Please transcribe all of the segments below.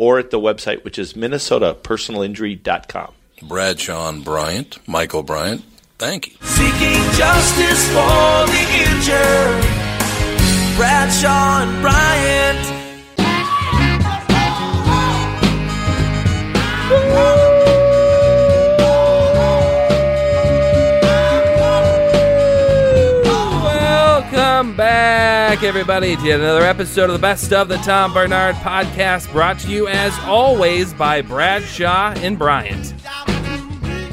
or at the website, which is minnesotapersonalinjury.com. Bradshaw Bryant, Michael Bryant. Thank you. Seeking justice for the injured. Bradshaw and Bryant. Back, everybody, to yet another episode of the Best of the Tom Barnard Podcast, brought to you as always by Bradshaw and Bryant.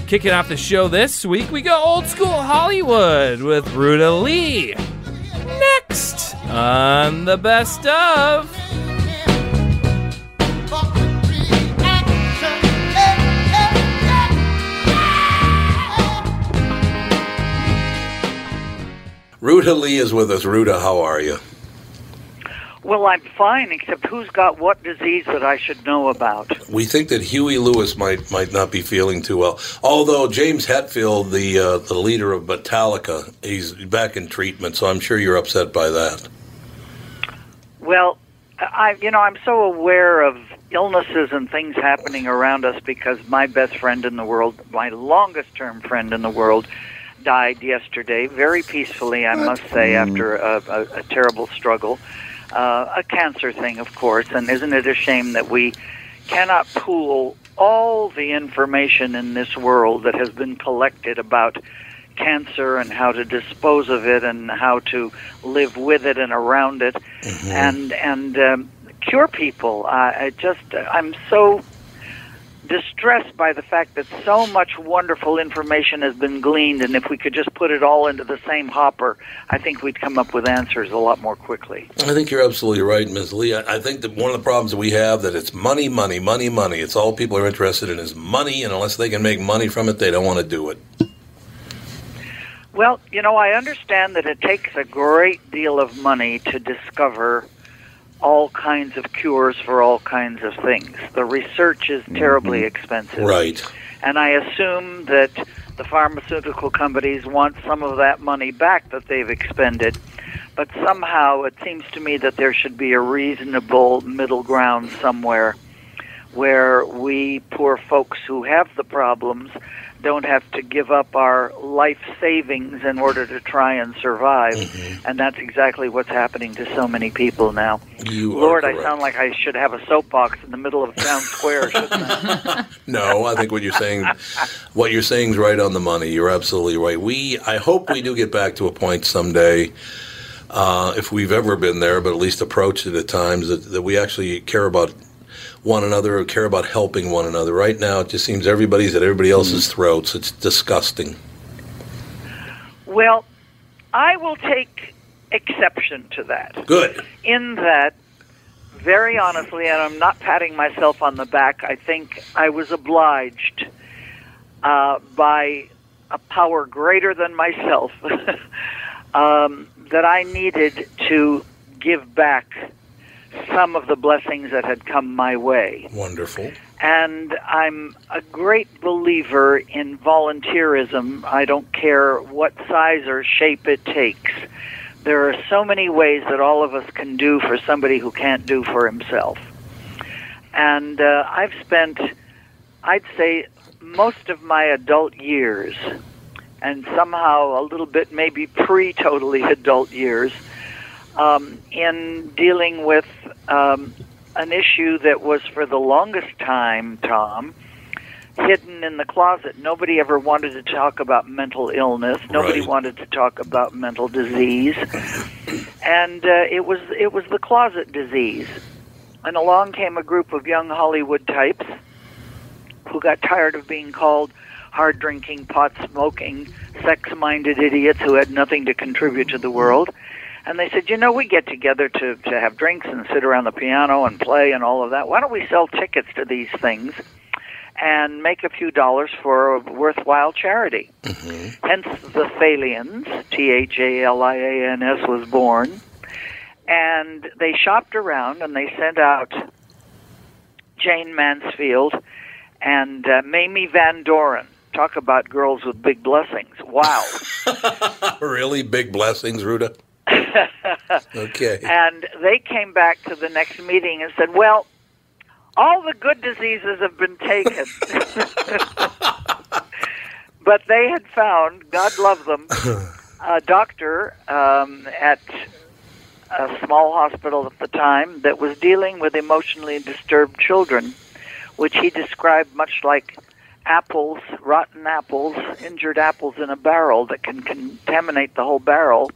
Kicking off the show this week, we go old school Hollywood with Ruta Lee. Next on the Best of. Ruta Lee is with us. Ruta, how are you? Well, I'm fine, except who's got what disease that I should know about? We think that Huey Lewis might might not be feeling too well. Although James Hetfield, the uh, the leader of Metallica, he's back in treatment, so I'm sure you're upset by that. Well, I, you know, I'm so aware of illnesses and things happening around us because my best friend in the world, my longest term friend in the world, died yesterday, very peacefully, I must say, after a, a, a terrible struggle. Uh, a cancer thing, of course, and isn't it a shame that we cannot pool all the information in this world that has been collected about cancer and how to dispose of it and how to live with it and around it and and um, cure people. I, I just I'm so distressed by the fact that so much wonderful information has been gleaned, and if we could just put it all into the same hopper, I think we'd come up with answers a lot more quickly. I think you're absolutely right, Ms. Lee. I think that one of the problems that we have that it's money, money, money, money. It's all people are interested in is money, and unless they can make money from it, they don't want to do it. Well, you know, I understand that it takes a great deal of money to discover all kinds of cures for all kinds of things. The research is mm-hmm. terribly expensive. Right. And I assume that the pharmaceutical companies want some of that money back that they've expended. But somehow it seems to me that there should be a reasonable middle ground somewhere where we poor folks who have the problems don't have to give up our life savings in order to try and survive. And that's exactly what's happening to so many people now. You Lord, I sound like I should have a soapbox in the middle of town square, shouldn't I? No, I think what you're saying, what you're saying is right on the money. You're absolutely right. We, I hope we do get back to a point someday, uh, if we've ever been there, but at least approached it at times, that, that we actually care about one another or care about helping one another. Right now, it just seems everybody's at everybody else's throats. It's disgusting. Well, I will take exception to that. Good. In that, very honestly, and I'm not patting myself on the back, I think I was obliged uh, by a power greater than myself um, that I needed to give back some of the blessings that had come my way. Wonderful. And I'm a great believer in volunteerism. I don't care what size or shape it takes. There are so many ways that all of us can do for somebody who can't do for himself. And uh, I've spent, I'd say, most of my adult years, and somehow a little bit maybe pre totally adult years, um, in dealing with um, an issue that was for the longest time, Tom, hidden in the closet. Nobody ever wanted to talk about mental illness. Nobody Right. wanted to talk about mental disease, and uh, it was it was the closet disease. And along came a group of young Hollywood types who got tired of being called hard drinking, pot smoking, sex minded idiots who had nothing to contribute to the world. And they said, you know, we get together to, to have drinks and sit around the piano and play and all of that. Why don't we sell tickets to these things and make a few dollars for a worthwhile charity? Hence the Thalians, T H A L I A N S, was born. And they shopped around and they sent out Jayne Mansfield and uh, Mamie Van Doren. Talk about girls with big blessings. Wow. really big blessings, Ruta. Okay. And they came back to the next meeting and said, Well, all the good diseases have been taken. but they had found, God love them, a doctor um, at a small hospital at the time that was dealing with emotionally disturbed children, which he described much like apples, rotten apples, injured apples in a barrel that can contaminate the whole barrel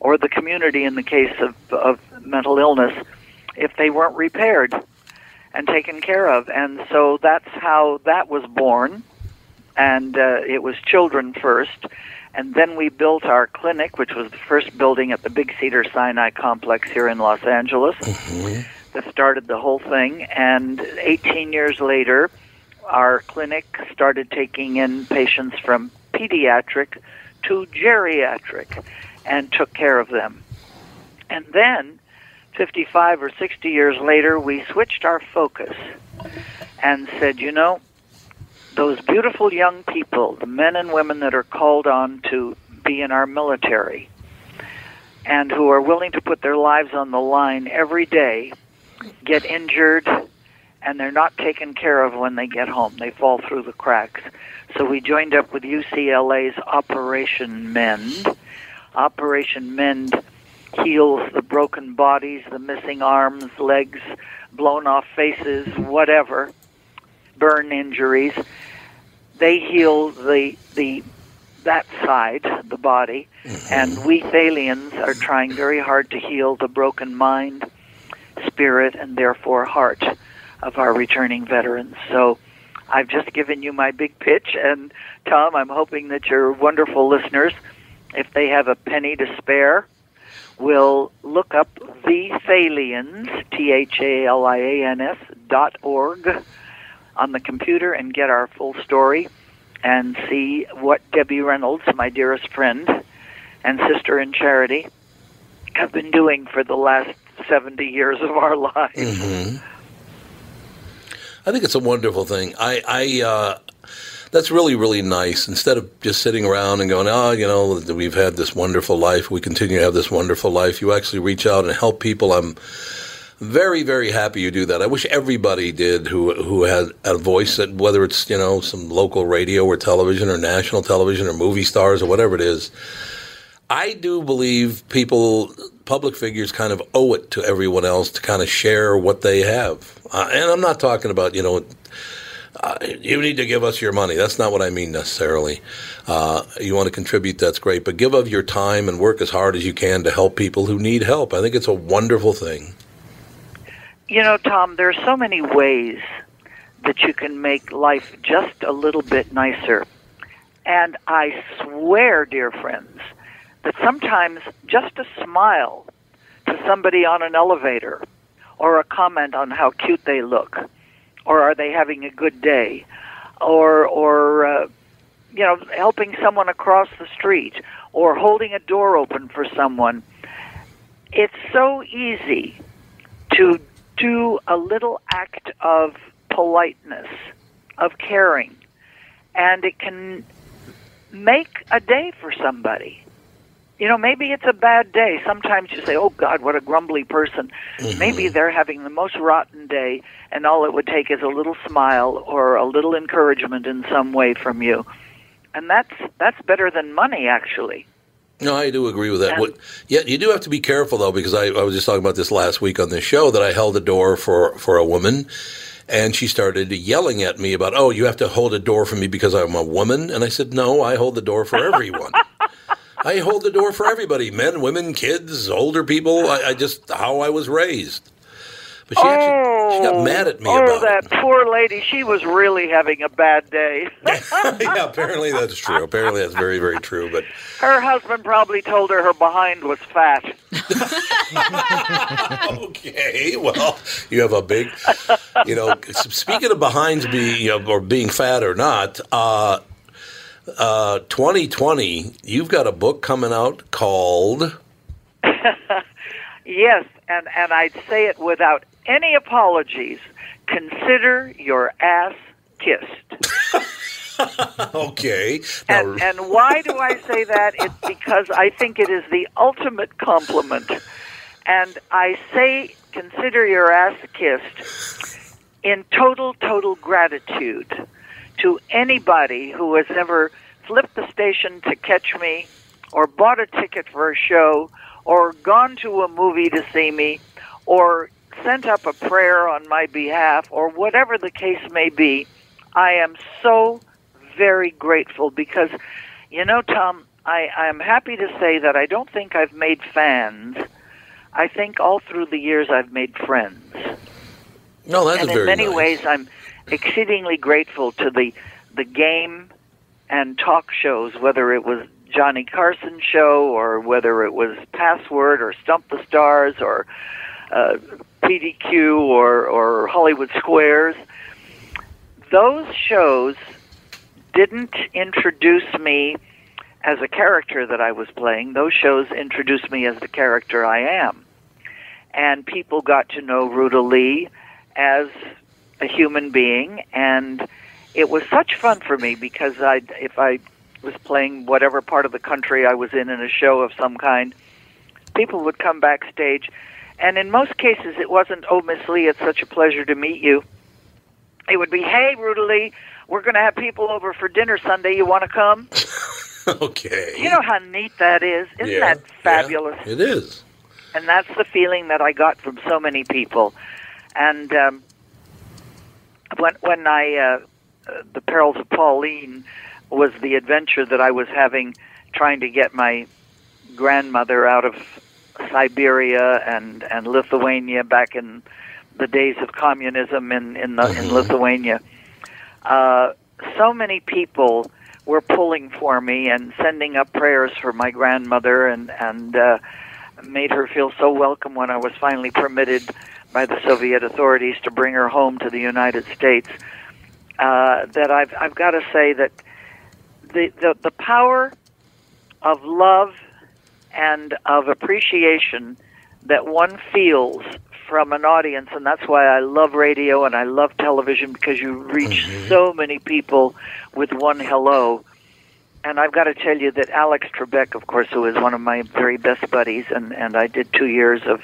or the community in the case of, of mental illness if they weren't repaired and taken care of. And so that's how that was born. And uh, it was children first. And then we built our clinic, which was the first building at the Big Cedars-Sinai complex here in Los Angeles that started the whole thing. And 18 years later, our clinic started taking in patients from pediatric to geriatric and took care of them. And then, 55 or 60 years later, we switched our focus and said, you know, those beautiful young people, the men and women that are called on to be in our military and who are willing to put their lives on the line every day, get injured, and they're not taken care of when they get home. They fall through the cracks. So we joined up with UCLA's Operation Mend. Operation Mend heals the broken bodies, the missing arms, legs, blown off faces, whatever, burn injuries. They heal the the that side, the body, and mm-hmm. we Thalians are trying very hard to heal the broken mind, spirit, and therefore heart of our returning veterans. So I've just given you my big pitch, and Tom, I'm hoping that your wonderful listeners, if they have a penny to spare, will look up the Thalians, T H A L I A N S dot org, on the computer and get our full story and see what Debbie Reynolds, my dearest friend and sister in charity, have been doing for the last 70 years of our lives. hmm I think it's a wonderful thing. I, I uh, that's really, really nice. Instead of just sitting around and going, oh, you know, we've had this wonderful life, we continue to have this wonderful life. You actually reach out and help people. I'm very, very happy you do that. I wish everybody did who who had a voice that whether it's you know some local radio or television or national television or movie stars or whatever it is. I do believe people, public figures, kind of owe it to everyone else to kind of share what they have. Uh, and I'm not talking about you know. Uh, you need to give us your money. That's not what I mean necessarily. Uh, you want to contribute, that's great, but give of your time and work as hard as you can to help people who need help. I think it's a wonderful thing. You know, Tom, there are so many ways that you can make life just a little bit nicer. And I swear, dear friends, that sometimes just a smile to somebody on an elevator or a comment on how cute they look or are they having a good day or or uh, you know helping someone across the street or holding a door open for someone it's so easy to do a little act of politeness, of caring, and it can make a day for somebody. You know, maybe it's a bad day. Sometimes you say, "Oh God, what a grumbly person." Mm-hmm. Maybe they're having the most rotten day, and all it would take is a little smile or a little encouragement in some way from you, and that's that's better than money, actually. No, I do agree with that. And- What, yeah, you do have to be careful though, because I, I was just talking about this last week on this show that I held a door for for a woman, and she started yelling at me about, "Oh, you have to hold a door for me because I'm a woman," and I said, "No, I hold the door for everyone." I hold the door for everybody, men, women, kids, older people. I, I just how I was raised. But she actually she got mad at me oh, about that poor lady. She was really having a bad day. yeah, apparently that's true. Apparently that's very, very true. But her husband probably told her her behind was fat. okay, well, you have a big, you know. Speaking of behinds, be you know, or being fat or not, uh, uh, 2020, you've got a book coming out called. Yes, and and I'd say it without any apologies. Consider your ass kissed. Okay, And and why do I say that? It's because I think it is the ultimate compliment. And I say consider your ass kissed in total total gratitude to anybody who has ever flipped the station to catch me or bought a ticket for a show or gone to a movie to see me or sent up a prayer on my behalf or whatever the case may be. I am so very grateful because, you know, Tom, I, I'm happy to say that I don't think I've made fans. I think all through the years I've made friends. no, that's very and in many nice. ways, I'm exceedingly grateful to the the game and talk shows, whether it was Johnny Carson show or whether it was Password or Stump the Stars or uh, PDQ or or Hollywood Squares. Those shows didn't introduce me as a character that I was playing. Those shows introduced me as the character I am. And people got to know Ruta Lee as a human being and it was such fun for me because I if I was playing whatever part of the country I was in in a show of some kind, people would come backstage and in most cases it wasn't oh Miss Lee it's such a pleasure to meet you. It would be hey Lee, we're going to have people over for dinner Sunday, you want to come? okay, You know how neat that is? Isn't Yeah, that fabulous? it is. and that's the feeling that I got from so many people. And um, when when I uh, uh, the perils of Pauline was the adventure that I was having trying to get my grandmother out of Siberia and and Lithuania back in the days of communism in in, the, in Lithuania. Uh, so many people were pulling for me and sending up prayers for my grandmother and and uh, made her feel so welcome when I was finally permitted by the Soviet authorities to bring her home to the United States. Uh, that I've I've got to say that the, the the power of love and of appreciation that one feels from an audience, and that's why I love radio and I love television because you reach so many people with one hello. And I've got to tell you that Alex Trebek, of course, who is one of my very best buddies, and, and I did two years of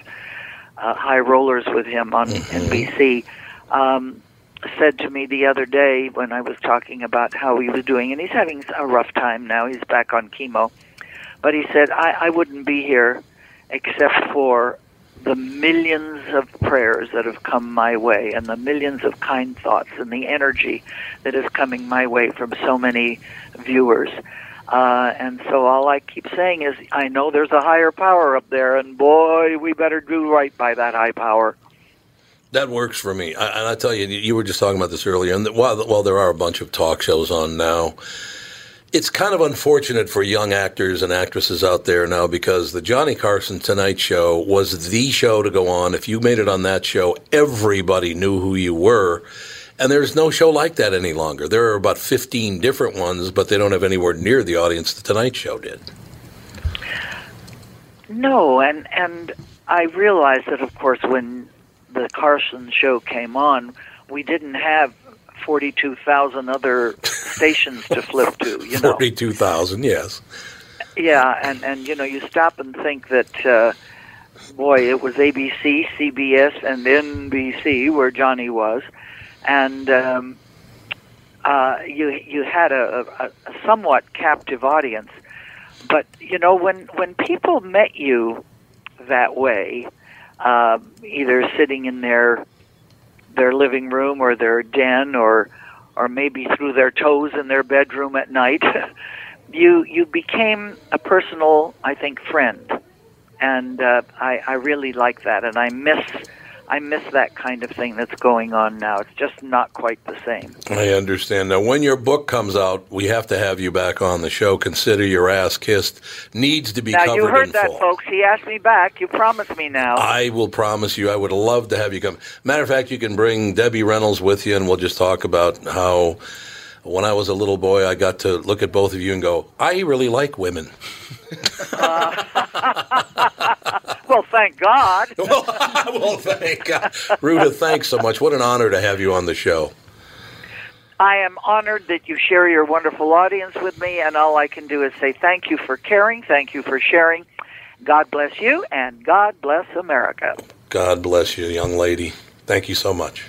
uh, high rollers with him on NBC, um, said to me the other day when I was talking about how he was doing, and he's having a rough time now. He's back on chemo. But he said, I, I wouldn't be here except for the millions of prayers that have come my way and the millions of kind thoughts and the energy that is coming my way from so many viewers. Uh, and so all I keep saying is, I know there's a higher power up there, and boy, we better do right by that high power. That works for me. I, and I tell you, you were just talking about this earlier. And while, while there are a bunch of talk shows on now, it's kind of unfortunate for young actors and actresses out there now because the Johnny Carson Tonight Show was the show to go on. If you made it on that show, everybody knew who you were. And there's no show like that any longer. There are about 15 different ones, but they don't have anywhere near the audience the Tonight Show did. No, and and I realized that, of course, when the Carson show came on, we didn't have 42,000 other stations to flip to, you know. Forty-two thousand. Yes. Yeah, and and you know, you stop and think that uh boy, it was ABC, CBS and NBC where Johnny was and um uh you you had a, a, a somewhat captive audience. But you know, when when people met you that way, uh, either sitting in their their living room or their den or or maybe through their toes in their bedroom at night you you became a personal I think friend and uh, I I really like that and I miss I miss that kind of thing that's going on now it's just not quite the same I understand. Now, when your book comes out, we have to have you back on the show. Consider your ass kissed. Needs to be now covered you heard that full. folks he asked me back you promised me now I will promise you, I would love to have you come. Matter of fact, you can bring Debbie Reynolds with you, and we'll just talk about how when I was a little boy, I got to look at both of you and go, I really like women. well thank God well, thank God. Ruta, thanks so much. What an honor to have you on the show. I am honored that you share your wonderful audience with me, and all I can do is say thank you for caring, thank you for sharing. God bless you, and God bless America. God bless you, young lady. Thank you so much.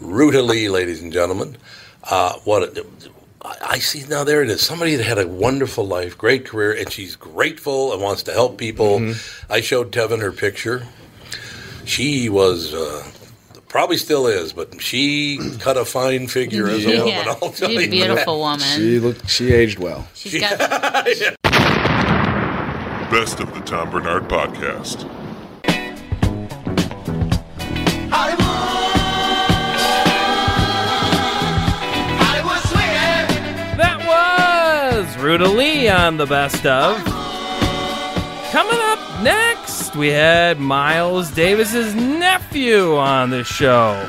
Ruta Lee, ladies and gentlemen. Uh, what a, I I see now. There it is. Somebody that had a wonderful life, great career, and she's grateful and wants to help people. I showed Tevin her picture. She was uh, probably still is, but she cut a fine figure as a Yeah. woman. I'll tell She's a you beautiful that. woman. She looked. She aged well. She's got Best of the Tom Barnard Podcast. Was Ruta Lee on the best of. Coming up next, we had Miles Davis's nephew on the show.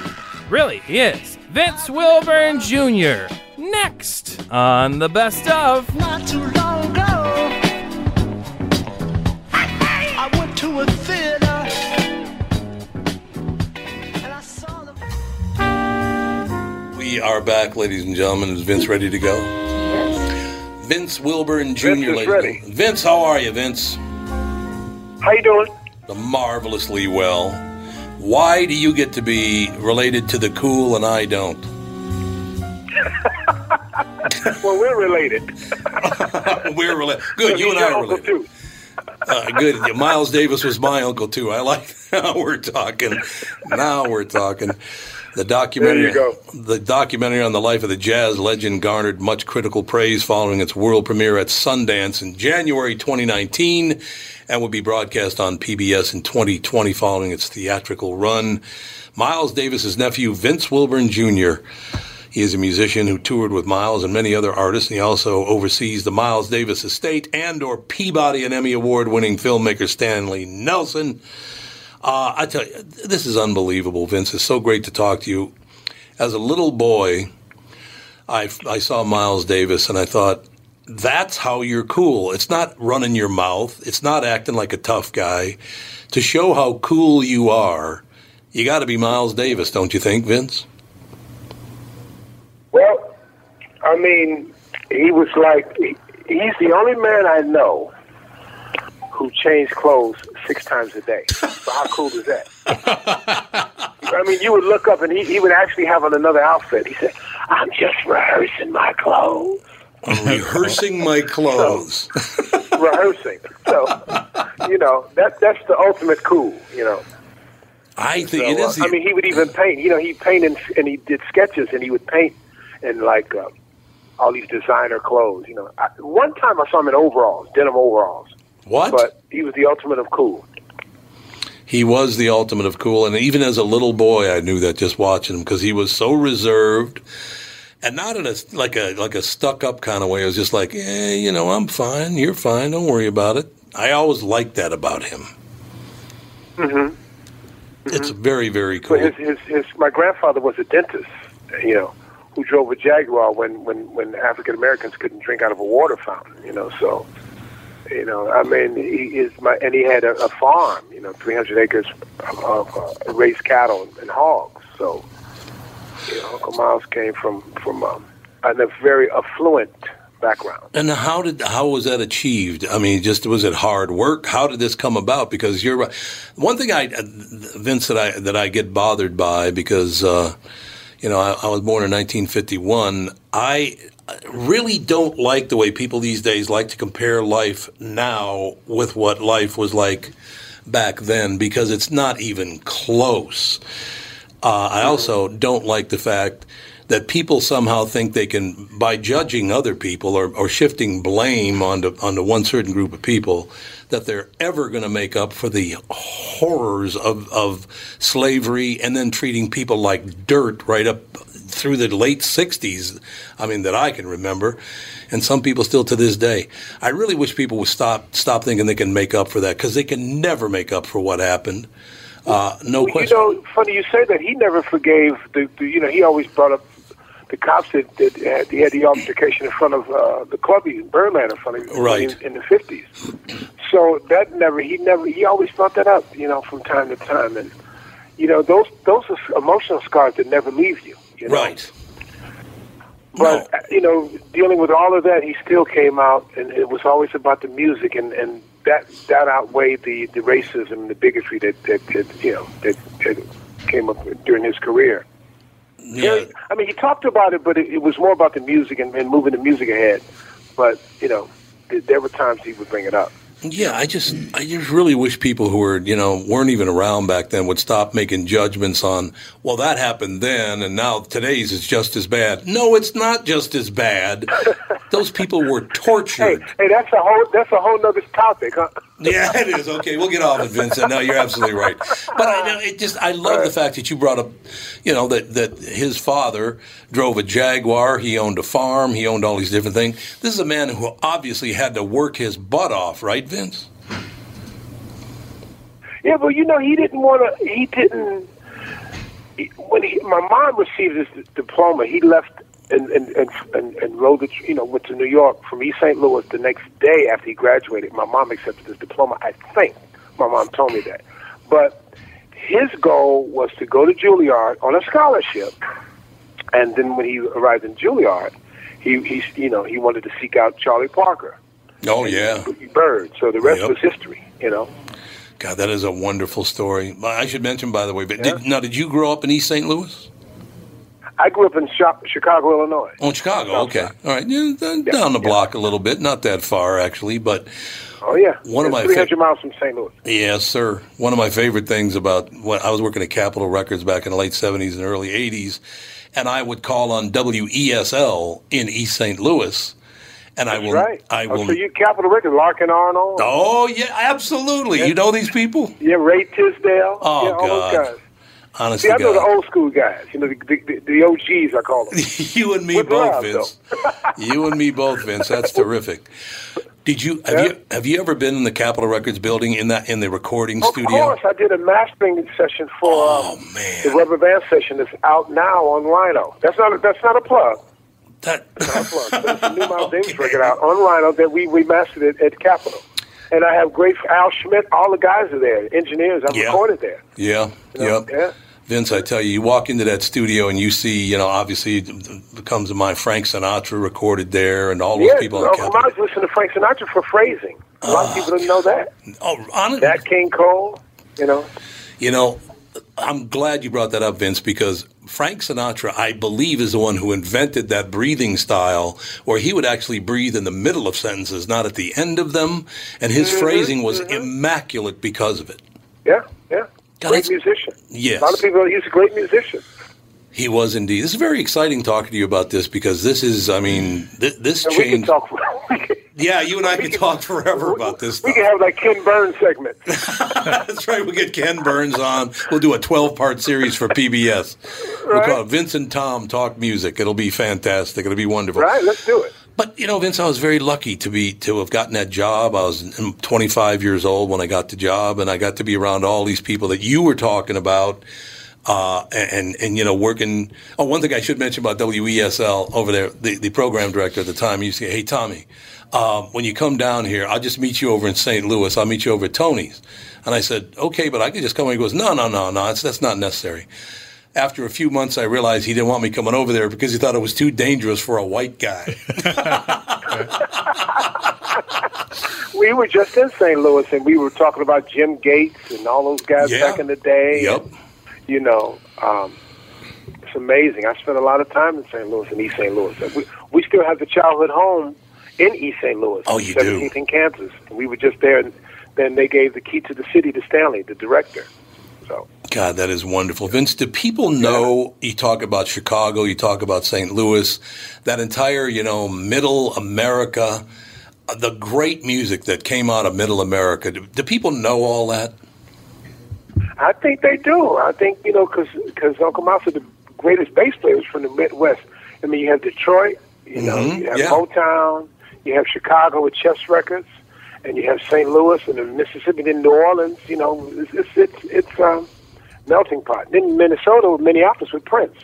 Really, he is. Vince Wilburn Jr. Next on the best of. Not too long ago, I went to a theater and I saw the. We are back, ladies and gentlemen. Is Vince ready to go? Vince Wilburn Jr. Vince ready. Vince, how are you, Vince? How you doing? Marvelously well. Why do you get to be related to the cool and I don't? well, we're related. We're related. Good, you and I are related. Too. Uh, good. Miles Davis was my uncle too. I like how we're talking. Now we're talking. The documentary, the documentary on the life of the jazz legend garnered much critical praise following its world premiere at Sundance in January 2019, and will be broadcast on PBS in 2020 following its theatrical run. Miles Davis's nephew, Vince Wilburn Jr. He is a musician who toured with Miles and many other artists, and he also oversees the Miles Davis Estate and or Peabody and Emmy Award-winning filmmaker Stanley Nelson. Uh, I tell you, this is unbelievable, Vince. It's so great to talk to you. As a little boy, I, I saw Miles Davis and I thought, that's how you're cool. It's not running your mouth. It's not acting like a tough guy. To show how cool you are, you got to be Miles Davis, don't you think, Vince? Well, I mean, he was like, he's the only man I know who changed clothes six times a day. So how cool is that? I mean, you would look up and he, he would actually have on another outfit. He said, I'm just rehearsing my clothes. I'm rehearsing my clothes. rehearsing. So, you know, that that's the ultimate cool, you know. I think So, it is. uh, I mean, he would even paint. You know, he painted and he did sketches, and he would paint in like uh, all these designer clothes. You know, I, one time I saw him in overalls, denim overalls. What? But he was the ultimate of cool. He was the ultimate of cool, and even as a little boy, I knew that just watching him because he was so reserved, and not in a like a like a stuck up kind of way. It was just like, eh, you know, I'm fine, you're fine, don't worry about it. I always liked that about him. Mm-hmm. It's very very cool. But his, his his my grandfather was a dentist. You know, who drove a Jaguar when when when African Americans couldn't drink out of a water fountain. You know, so You know, I mean, he is my, and he had a, a farm. You know, 300 acres of, uh, raised cattle and hogs. So, you know, Uncle Miles came from from um, a very affluent background. And how did how was that achieved? I mean, just was it hard work? How did this come about? Because you're right. One thing I, Vince, that I that I get bothered by because uh, you know I, I was born in 1951. I really don't like the way people these days like to compare life now with what life was like back then because it's not even close. Uh, I also don't like the fact that people somehow think they can, by judging other people or, or shifting blame onto, onto one certain group of people, that they're ever going to make up for the horrors of, of slavery and then treating people like dirt right up through the late 60s, I mean, that I can remember, and some people still to this day. I really wish people would stop stop thinking they can make up for that because they can never make up for what happened. Uh, no Well, question. You know, funny you say that. He never forgave the. the you know, he always brought up the cops that, that had, he had the altercation in front of uh, the club in Birdland in front of Right. in, in the fifties. So that never. He never. He always brought that up. You know, from time to time, and you know, those those are emotional scars that never leave you. you know? Right. But uh, you know, dealing with all of that, he still came out, and it was always about the music, and and that that outweighed the the racism and the bigotry that that, that you know that, that came up during his career. Yeah. I mean, he talked about it, but it, it was more about the music and, and moving the music ahead. But you know, there were times he would bring it up. Yeah, I just I just really wish people who were you know weren't even around back then would stop making judgments on well that happened then and now today's is just as bad. No, it's not just as bad. Those people were tortured. Hey, that's a whole that's a whole nother topic, huh? Yeah, it is. Okay, we'll get off it, Vincent. No, you're absolutely right. But I know it just I love the fact that you brought up, you know, that that his father drove a Jaguar, he owned a farm, he owned all these different things. This is a man who obviously had to work his butt off, right, Vince? Yeah, but you know, he didn't want to. He didn't. When he, my mom received his diploma, he left and and and, and, and rode the, you know, went to New York from East St. Louis the next day after he graduated. My mom accepted his diploma. I think my mom told me that, but his goal was to go to Juilliard on a scholarship, and then when he arrived in Juilliard, he he you know he wanted to seek out Charlie Parker, Oh yeah. Bird. So the rest Yep. was history. You know. God, that is a wonderful story. I should mention, by the way, but did, now did you grow up in East St. Louis? I grew up in Chicago, Illinois. Oh, Chicago. Okay, all right, yeah, down down the block a little bit, not that far actually, but Oh yeah, One of It's my 300 fa- miles from St. Louis. Yes, sir. One of my favorite things about when I was working at Capitol Records back in the late 70s and early 80s, and I would call on WESL in East St. Louis, and I will. right. I Oh, will. so you Capitol Records, Larkin Arnold. oh yeah, absolutely. You know these people? Yeah, Ray Tisdale. Oh, yeah, all God. Those guys. Honest See, I know the old school guys. You know, the, the, the OGs, I call them. you and me With both, Vince. you and me both, Vince. That's terrific. Did you have you have you ever been in the Capitol Records building in that in the recording Of studio? course, I did a mastering session for Oh, um, the rubber band session that's out now on Rhino. That's not a, that's not a plug. That That's not a plug. But it's a new Miles Davis record out on Rhino that we remastered it at Capitol. And I have great Al Schmitt. All the guys are there. Engineers. I Yeah. recorded there. Yeah, You know? yep. Yeah. Vince, I tell you, you walk into that studio and you see, you know, obviously it comes to mind Frank Sinatra recorded there and all those Yeah, people on Uncle I was listening to Frank Sinatra for phrasing. A lot of people didn't know that. Oh, honest, Nat King Cole, you know. You know, I'm glad you brought that up, Vince, because Frank Sinatra, I believe, is the one who invented that breathing style where he would actually breathe in the middle of sentences, not at the end of them. And his Mhm, phrasing was immaculate because of it. Yeah, yeah. God, great musician. Yes. A lot of people, he's a great musician. He was indeed. This is very exciting talking to you about this because this is, I mean, th- this And we changed. Yeah, you and I could talk forever about this We stuff. can have like Ken Burns segment. That's right. We'll get Ken Burns on. We'll do a 12 part series for PBS. We'll call it Vince and Tom Talk Music. It'll be fantastic. It'll be wonderful. Right? Let's do it. But you know, Vince, I was very lucky to be to have gotten that job. I was 25 years old when I got the job, and I got to be around all these people that you were talking about. Uh, and, and, you know, working. Oh, one thing I should mention about WESL over there, the, the program director at the time used to say, Hey, Tommy, um, when you come down here, I'll just meet you over in St. Louis. I'll meet you over at Tony's. And I said, Okay, but I could just come. And He goes, No, no, no, no, that's not necessary. After a few months, I realized he didn't want me coming over there because he thought it was too dangerous for a white guy. We were just in St. Louis, and we were talking about Jim Gates and all those guys Yeah. back in the day. Yep. You know, um, it's amazing. I spent a lot of time in St. Louis and East St. Louis. We, we still have the childhood home in East St. Louis. Oh, you do? 17th in Kansas. And we were just there, and then they gave the key to the city to Stanley, the director. So God, that is wonderful. Vince, do people know you talk about Chicago, you talk about St. Louis, that entire, you know, middle America, uh, the great music that came out of middle America. Do, do people know all that? I think they do. I think you know because Uncle Mouse is the greatest bass players from the Midwest. I mean, you have Detroit, you know, Mhm, you have yeah. Motown, you have Chicago with Chess Records, and you have St. Louis and then Mississippi, then New Orleans. You know, it's it's it's, it's um, melting pot. Then Minnesota, with Minneapolis with Prince.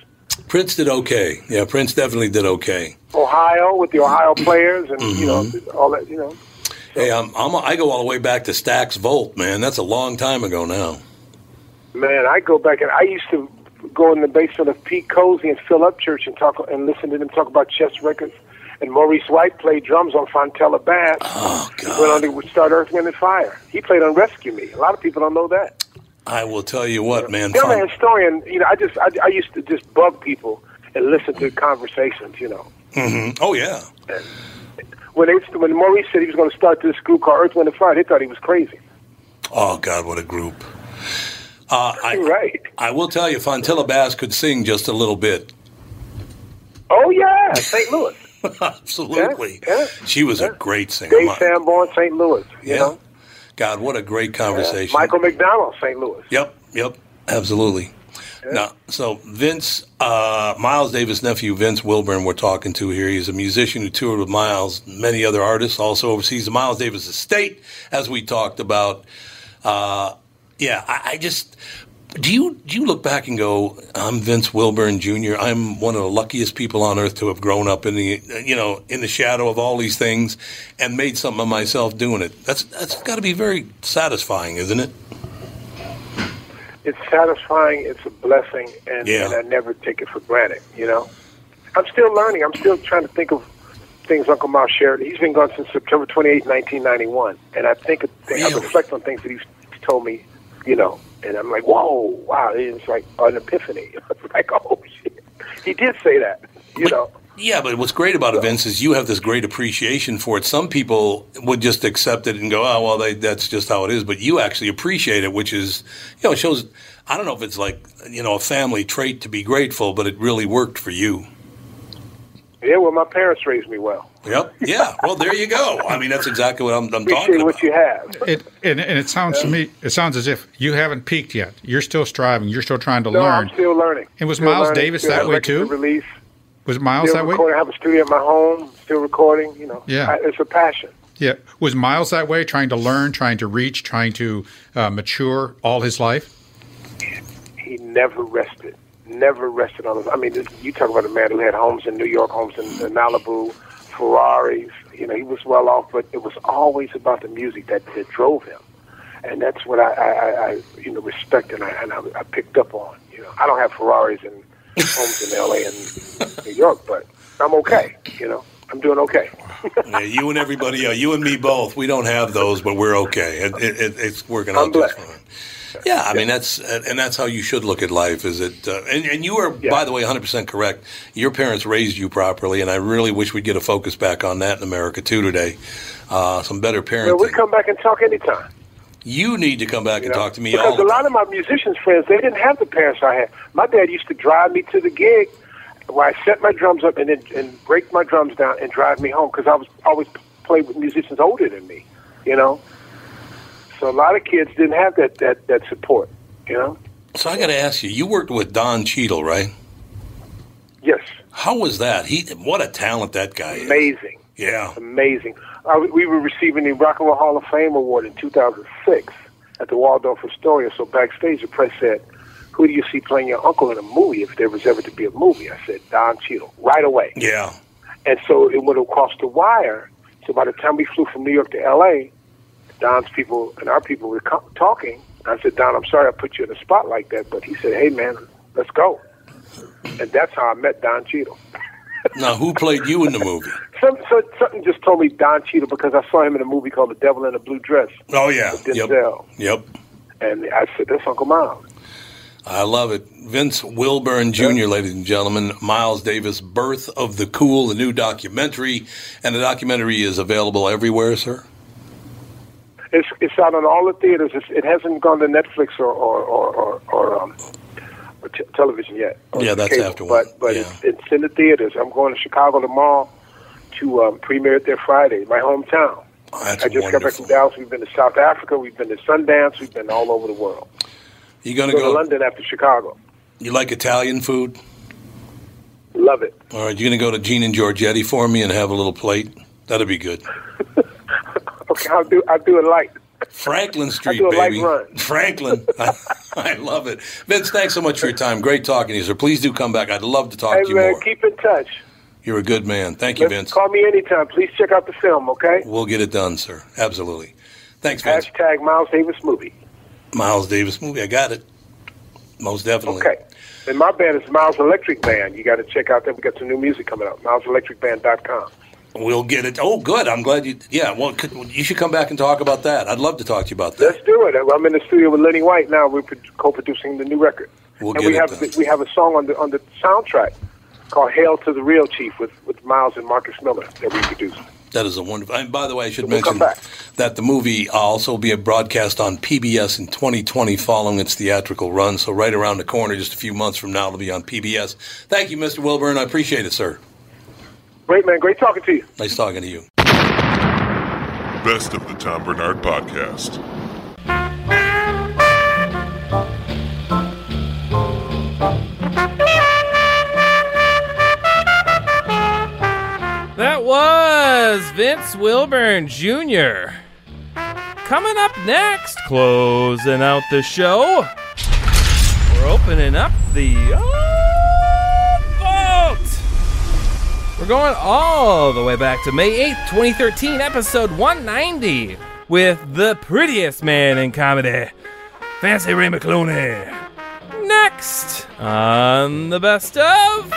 Prince did okay. Yeah, Prince definitely did okay. Ohio with the Ohio players, and you know Mm-hmm. all that. You know, Hey, I'm, I'm, I go all the way back to Stax Volt, man. That's a long time ago now. man, I go back and I used to go in the basement of Pete Cosey and Phil Upchurch and talk and listen to them talk about Chess Records. And Maurice White played drums on Fontella Bass. Oh, He went on to start Earth, Wind, and Fire. He played on Rescue Me. A lot of people don't know that. I will tell you what, man. Yeah, I'm a historian. You know, I just I, I used to just bug people and listen to conversations. You know, Mhm. Oh, yeah. when they when Maurice said he was going to start this group called Earth, Wind, and Fire, they thought he was crazy. Oh, God, what a group. Uh, I, right. I will tell you, Fontella Bass could sing just a little bit. Oh yeah, St. Louis. Absolutely. Yeah, yeah. She was a great singer. Dave My- Sanborn, St. Louis. You Yeah. know, God, what a great conversation. Michael McDonald, St. Louis. Yep, yep, absolutely. Now, so Vince, uh, Miles Davis' nephew, Vince Wilburn, we're talking to here. He's a musician who toured with Miles, many other artists, also oversees the Miles Davis estate, as we talked about. Uh, yeah, I, I just do you do you look back and go, I'm Vince Wilburn Jr. I'm one of the luckiest people on earth to have grown up in the you know in the shadow of all these things and made something of myself doing it. That's that's got to be very satisfying, isn't it? It's satisfying. It's a blessing, and, Yeah. and I never take it for granted. You know, I'm still learning. I'm still trying to think of things Uncle Miles shared. He's been gone since September 28, 1991, and I think I reflect on things that he's told me. You know, and I'm like, whoa, wow! It's like an epiphany. It's like, oh shit, he did say that. You know. Yeah, but what's great about Vince is you have this great appreciation for it. Some people would just accept it and go, "Oh, well, they, that's just how it is." But you actually appreciate it, which is, you know, it shows. I don't know if it's like you know a family trait to be grateful, but it really worked for you. Yeah, well, my parents raised me well. Yep. Yeah. Well, there you go. I mean, that's exactly what I'm, I'm talking Appreciate about. what you have. It and, and it sounds to me it sounds as if you haven't peaked yet. You're still striving. You're still trying to No, learn. I'm still learning. And was Still Miles learning, Davis that way too? Release. Was Miles still that way? recording. I have a studio at my home. Still recording. You know. Yeah. I, it's a passion. Yeah. Was Miles that way, trying to learn, trying to reach, trying to uh, mature all his life? He never rested. Never rested on his. I mean, this, you talk about a man who had homes in New York, homes in, in Malibu, Ferraris. You know, he was well off, but it was always about the music that, that drove him, and that's what I, I, I, you know respect and I and I, I picked up on. You know, I don't have Ferraris and homes in L.A. and New York, but I'm okay. You know, I'm doing okay. yeah, you and everybody else, you and me both. We don't have those, but we're okay. It, it, it, it's working out I'm just blessed. fine. Yeah, I mean that's and that's how you should look at life. Is it? Uh, and, and you are, by the way, 100 percent correct. Your parents raised you properly, and I really wish we'd get a focus back on that in America too today. Uh, some better Well, we come back and talk anytime. You need to come back You and know? talk to me because all the a lot of my musicians friends they didn't have the parents I had. My dad used to drive me to the gig where I set my drums up and then and break my drums down and drive me home because I was always played with musicians older than me, you know. So a lot of kids didn't have that that that support, you know. So I got to ask you. You worked with Don Cheadle, right? Yes. How was that? He, what a talent that guy is. Amazing. Yeah. Amazing. Uh, we- we were receiving the Rock and Roll Hall of Fame award in 2006 at the Waldorf Astoria. So backstage, the press said, who do you see playing your uncle in a movie if there was ever to be a movie? I said, Don Cheadle, right away. Yeah. And so it went across the wire. So by the time we flew from New York to L.A., Don's people and our people were co- talking. I said, Don, I'm sorry I put you in a spot like that, but he said, Hey man, let's go. And that's how I met Don Cheadle. Now, who played you in the movie? Some, so, something just told me Don Cheadle because I saw him in a movie called The Devil in a Blue Dress. Oh yeah. With Yep. Yep. And I said, That's Uncle Miles. I love it. Vince Wilburn Jr., ladies and gentlemen, Miles Davis, Birth of the Cool, the new documentary. And the documentary is available everywhere, sir? It's it's out on all the theaters. It's, it hasn't gone to Netflix or or or, or, or um or t- television yet. Yeah, that's cable, after one. But but it's, it's in the theaters. I'm going to Chicago tomorrow to um, premiere it there Friday, my hometown. that's I just got back from Dallas. We've been to South Africa. We've been to Sundance. We've been all over the world. You going to go go? to London after Chicago? You like Italian food? Love it. All right, you going to go to Gene and Georgetti for me and have a little plate? That'd be good. Okay, I'll do I'll do it light. Franklin Street, do a light baby. Franklin. I, I love it. Vince, thanks so much for your time. Great talking to you, sir. Please do come back. I'd love to talk Hey to you man, more. keep in touch. You're a good man. Thank you, Let's- Vince. Call me anytime. Please check out the film. Okay. We'll get it done, sir. Absolutely. Thanks, Vince. Hashtag Miles Davis movie. Miles Davis movie. I got it. Most definitely. Okay. And my band is Miles Electric Band. You got to check out that. We got some new music coming out. MilesElectricBand.com. We'll get it. Oh, good. I'm glad you. Yeah. Well, could, you should come back and talk about that. I'd love to talk to you about that. Let's do it. I'm in the studio with Lenny White now. We're co-producing the new record. We'll and get we it have we have a song on the on the soundtrack called "Hail to the Real Chief" with with Miles and Marcus Miller that we produced. That is a wonderful. And by the way, I should We'll mention that the movie will also be a broadcast on PBS in 2020 following its theatrical run. So right around the corner, just a few months from now, it'll be on PBS. Thank you, Mr. Wilburn. I appreciate it, sir. Great man, great talking to you. Nice talking to you. Best of the Tom Barnard Podcast. That was Vince Wilburn Jr. Coming up next, closing out the show, we're opening up the vault. We're going all the way back to May 8th, 2013, episode 190, with the prettiest man in comedy, Fancy Ray McCloney. Next on the best of.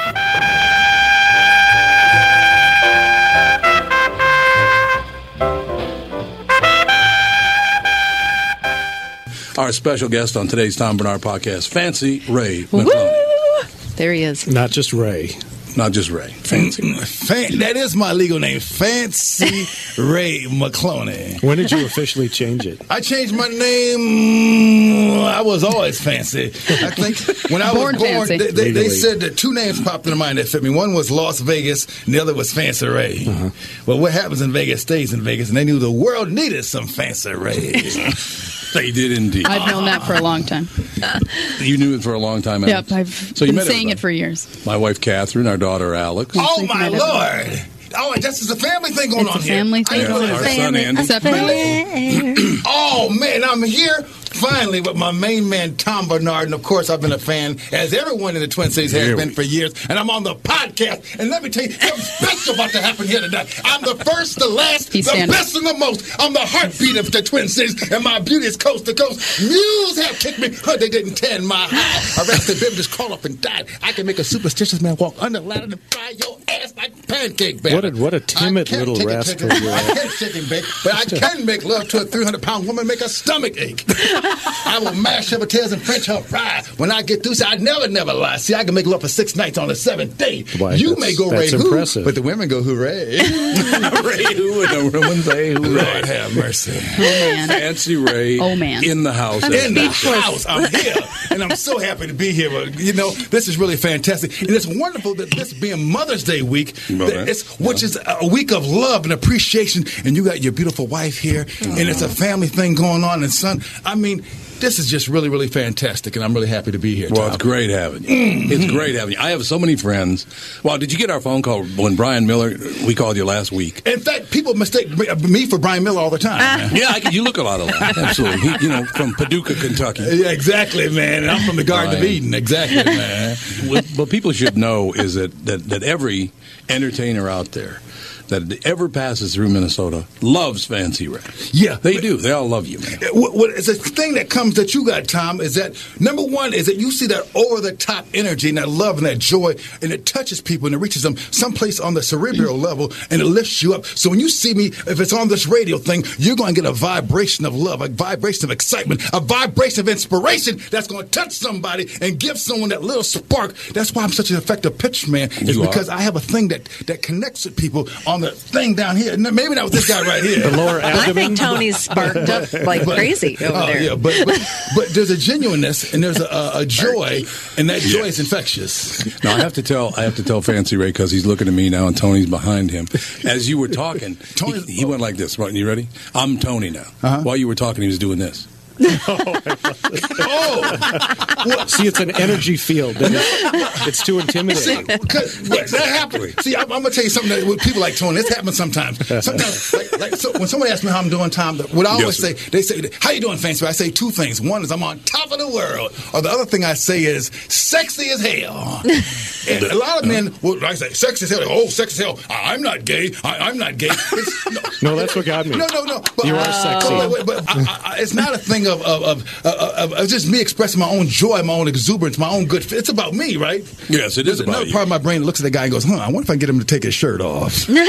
Our special guest on today's Tom Barnard podcast, Fancy Ray McCloney. There he is. Not just Ray. Not just Ray. Fancy. Fan- that is my legal name, Fancy Ray McCloney. When did you officially change it? I changed my name. I was always fancy. I think when I Born was born, fancy. they, they, they said that two names popped into mind that fit me. One was Las Vegas, and the other was Fancy Ray. Uh-huh. Well, what happens in Vegas stays in Vegas, and they knew the world needed some Fancy Ray. They did indeed. I've known that for a long time. You knew it for a long time. Yep, Alex. I've So you been met saying everybody. it for years. My wife Catherine, our daughter Alex. oh my at it. lord! Oh, and this is a family thing going It's on a here. family I thing didn't know going this Our was- son Andy. It's a family. Oh man, I'm here finally with my main man Tom Barnard, and of course I've been a fan, as everyone in the Twin Cities has Here been we- for years. And I'm on the podcast, and let me tell you, something special about to happen here tonight. I'm the first, the last, He's the standing. best, and the most. I'm the heartbeat of the Twin Cities, and my beauty is coast to coast. Mules have kicked me, but they didn't tan my high. Arrested baby just crawled up and died. I can make a superstitious man walk under the ladder and fry your ass like pancake batter. What a- what a timid little rascal you are. I can't chicken bake, but I can make love to a 300 pound woman, make a stomach ache. I will mash her potatoes and French her fry. When I get through, see, I never, never lie. See, I can make love for six nights on the seventh day. Why, you may go that's Ray impressive. Who, but the women go hooray. Ray who and the women say who. Lord have mercy. Oh man. Fancy Ray. Oh, man. In the house. in the Speechless. house. I'm here, and I'm so happy to be here. But, you know, this is really fantastic, and it's wonderful that this being Mother's Day week, Well, that it's, which is a week of love and appreciation, and you got your beautiful wife here, mm-hmm. and it's a family thing going on. And son, I mean, mean, this is just really, really fantastic, and I'm really happy to be here. Well, Tom. it's great having you. Mm-hmm. It's great having you. I have so many friends. Well, did you get our phone call when Brian Miller? We called you last week. In fact, people mistake me for Brian Miller all the time. Yeah, I, you look a lot alike. Absolutely. He, you know, from Paducah, Kentucky. Yeah, exactly, man. And I'm from the Garden of Eden. Exactly, man. what, what people should know is that, that, that every entertainer out there that ever passes through Minnesota loves Fancy Ray. Yeah, They do. They all love you, man. What, what is the thing that comes that you got, Tom? Is that number one? Is that you see that over the top energy and that love and that joy, and it touches people and it reaches them someplace on the cerebral level and it lifts you up. So when you see me, if it's on this radio thing, you're going to get a vibration of love, a vibration of excitement, a vibration of inspiration that's going to touch somebody and give someone that little spark. That's why I'm such an effective pitch man. Is You are. because I have a thing that that connects with people on the thing down here. Maybe not with this guy right here. The lower I think Tony's sparked up like crazy over oh, there. Yeah, but, but but there's a genuineness and there's a, a, a joy, and that joy is infectious. Now I have to tell I have to tell Fancy Ray because he's looking at me now and Tony's behind him. As you were talking, he, he went like this. Right, you ready? I'm Tony now. Uh-huh. While you were talking, he was doing this. Oh, See, it's an energy field. and It's, it's too See, intimidating. 'cause- but that happens. See, I'm, I'm gonna tell you something that with people like Tony. This happens sometimes. Sometimes, like, like so when somebody asks me how I'm doing, Tom, what I always Yes, say, they say, "How you doing, Fancy?" I say two things. One is I'm on top of the world, or the other thing I say is sexy as hell. and a lot of uh-huh. men will I say sexy as hell. Oh, sexy as hell. I- I'm not gay. I, I'm not gay. It's, no, No, that's what got me. no, no, no. But, You are sexy. But, wait, wait, but I, I, I- it's not a thing of of, of, of, of just me expressing my own joy, my own exuberance, my own good. It's about me, right? Yes, it is There's about another you. part of my brain looks at the guy and goes, "Huh? I wonder if I can get him to take his shirt off." Tony?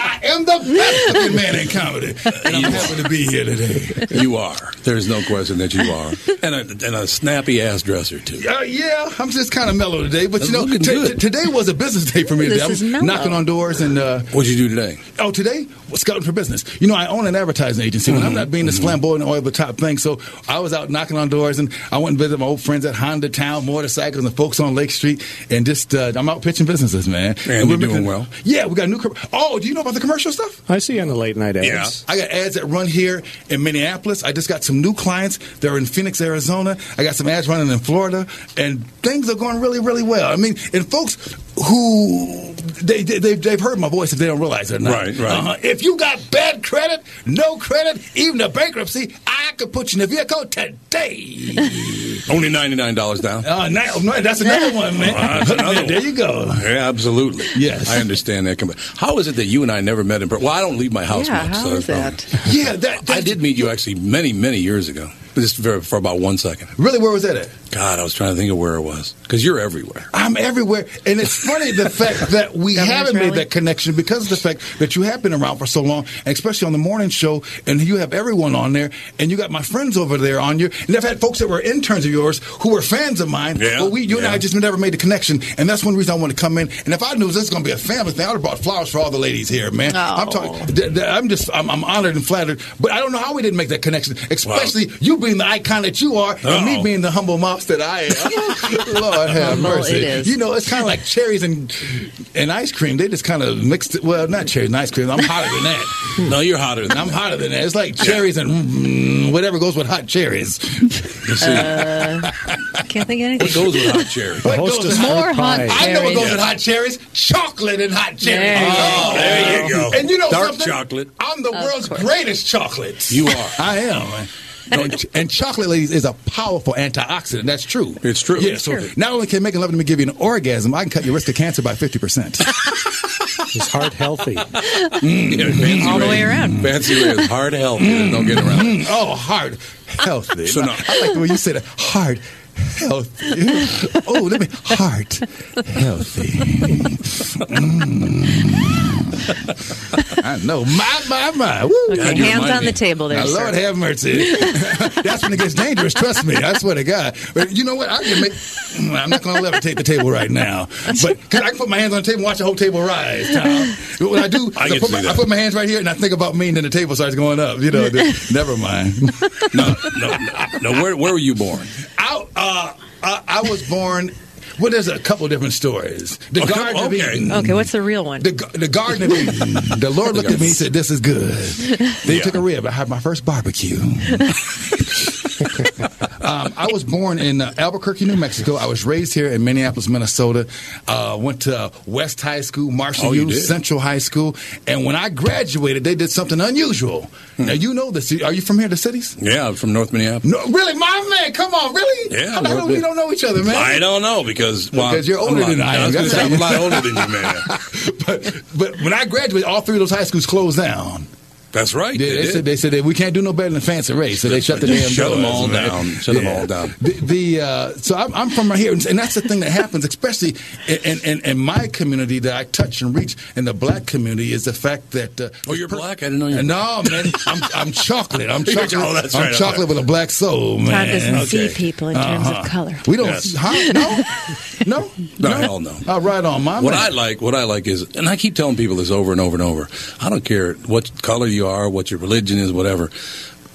I am the best looking man in comedy, and I'm happy to be here today. You are. There's no question that you are, and a, and a snappy ass dresser too. Uh, yeah, I'm just kind of mellow today, but you know, t- t- today was a business day for me. This today. is I'm knocking on doors and. Uh, What'd you do today? Oh, today was scouting for business. You know, I own an advertising agency, but I'm not being this flamboyant or the top thing. So I was out knocking on doors, and I went and visited my old friends at Honda Town Motorcycles and the folks on Lake Street, and just uh, I'm out pitching businesses, man. And we're you're doing well. Yeah, we got new. Com- oh, do you know about the commercial stuff? I see you on the late night ads. I got ads that run here in Minneapolis. I just got some new clients. They're in Phoenix, Arizona. I got some ads running in Florida, and things are going really, really well. I mean, and folks who they, they they've, they've heard my voice if they don't realize it. or not. Right, right. Uh-huh. If you got bad credit, no credit, even a bankruptcy, I could put you in a vehicle today. Only ninety nine dollars down. Uh, now, no, that's another one, man. That's another there you go. Yeah, absolutely. Yes. I understand that. completely. How is it that you and I never met in person? Well, I don't leave my house Yeah, much. how so is that? Yeah, that, I did meet you actually many, many years ago. Just for, for about one second. Really, where was that at? God, I was trying to think of where it was because you're everywhere. I'm everywhere, and it's funny the fact that we Governor's haven't made that connection because of the fact that you have been around for so long, and especially on the morning show, and you have everyone on there, and you got my friends over there on you, and I've had folks that were interns of yours who were fans of mine. Yeah, but we, you and. I just never made the connection, and that's one reason I want to come in. And if I knew this was going to be a family thing, I would have brought flowers for all the ladies here, man. I'm oh. talking. th- th- I'm just. I'm, I'm honored and flattered, but I don't know how we didn't make that connection, especially you being the icon that you are, and me oh. being the humble mouse that I am. Lord have Humble mercy. it is. You know, it's kind of like cherries and and ice cream. They just kind of mixed it. Well, not cherries and ice cream. I'm hotter than that. No, you're hotter than I'm hotter than that. It's like cherries and mm, whatever goes with hot cherries. You see, Uh, can't think of anything. what goes with hot cherry? What goes with More hot pie. I know what goes with hot cherries. Chocolate and hot cherries. There you Oh, go. There you go. And you know Dark something? chocolate. I'm the world's course. greatest chocolate. You are. I am. And, and chocolate, ladies, is a powerful antioxidant. That's true. It's true. Yeah. So not only can making love to me give you an orgasm, I can cut your risk of cancer by fifty percent. It's heart healthy? Mm. Yeah, mm. All the way around. Mm. Fancy Ray is hard healthy. There's no get around. it. oh, heart healthy. So no- I like the way you said it. Heart healthy. Oh, let me heart healthy. Mm. I know. My, my, my. Woo. Okay, God, hands on me. the table there, Now, sir. Lord have mercy. That's when it gets dangerous. Trust me. I swear to God. But you know what? I can make. I'm not going to levitate the table right now. But cause I can put my hands on the table and watch the whole table rise. Tom. What I do, I I, can put my. I put my hands right here and I think about me, and then the table starts going up. You know. the- never mind. No, no, no. no where, where were you born? I, uh, I, I was born Well, there's a couple different stories. The Oh, come- Garden of okay. Eden. Okay, what's the real one? The, the Garden of Eden. The Lord looked at me and said, "This is good." Then he took a rib. I had my first barbecue. um, I was born in uh, Albuquerque, New Mexico. I was raised here in Minneapolis, Minnesota. Uh, went to West High School, Marshall Oh, U. Central High School, and when I graduated, they did something unusual. Hmm. Now you know this. Are you from here, the cities? Yeah, I'm from North Minneapolis. No, really, my man. Come on, really? Yeah, How we don't know each other, man? I don't know because well, Because you're I'm older lot- than I am. I'm a lot older than you, man. but but when I graduated, all three of those high schools closed down. That's right. They, they they said they said that we can't do no better than Fancy Ray, so they shut the damn Shut them all man. down. Shut them all down. The, the uh, so I'm, I'm from right here, and, and that's the thing that happens, especially in, in, in my community that I touch and reach in the black community, is the fact that uh, Oh, you're black? I didn't know you. no man, I'm, I'm chocolate. I'm chocolate. Oh, that's I'm right, chocolate with a black soul, man. Todd doesn't see people in terms Uh-huh. of color. We don't, Yes. huh? No, no, No, hell no. Oh, right on, my What man. I like, what I like is, and I keep telling people this over and over and over. I don't care what color you are, what your religion is, whatever.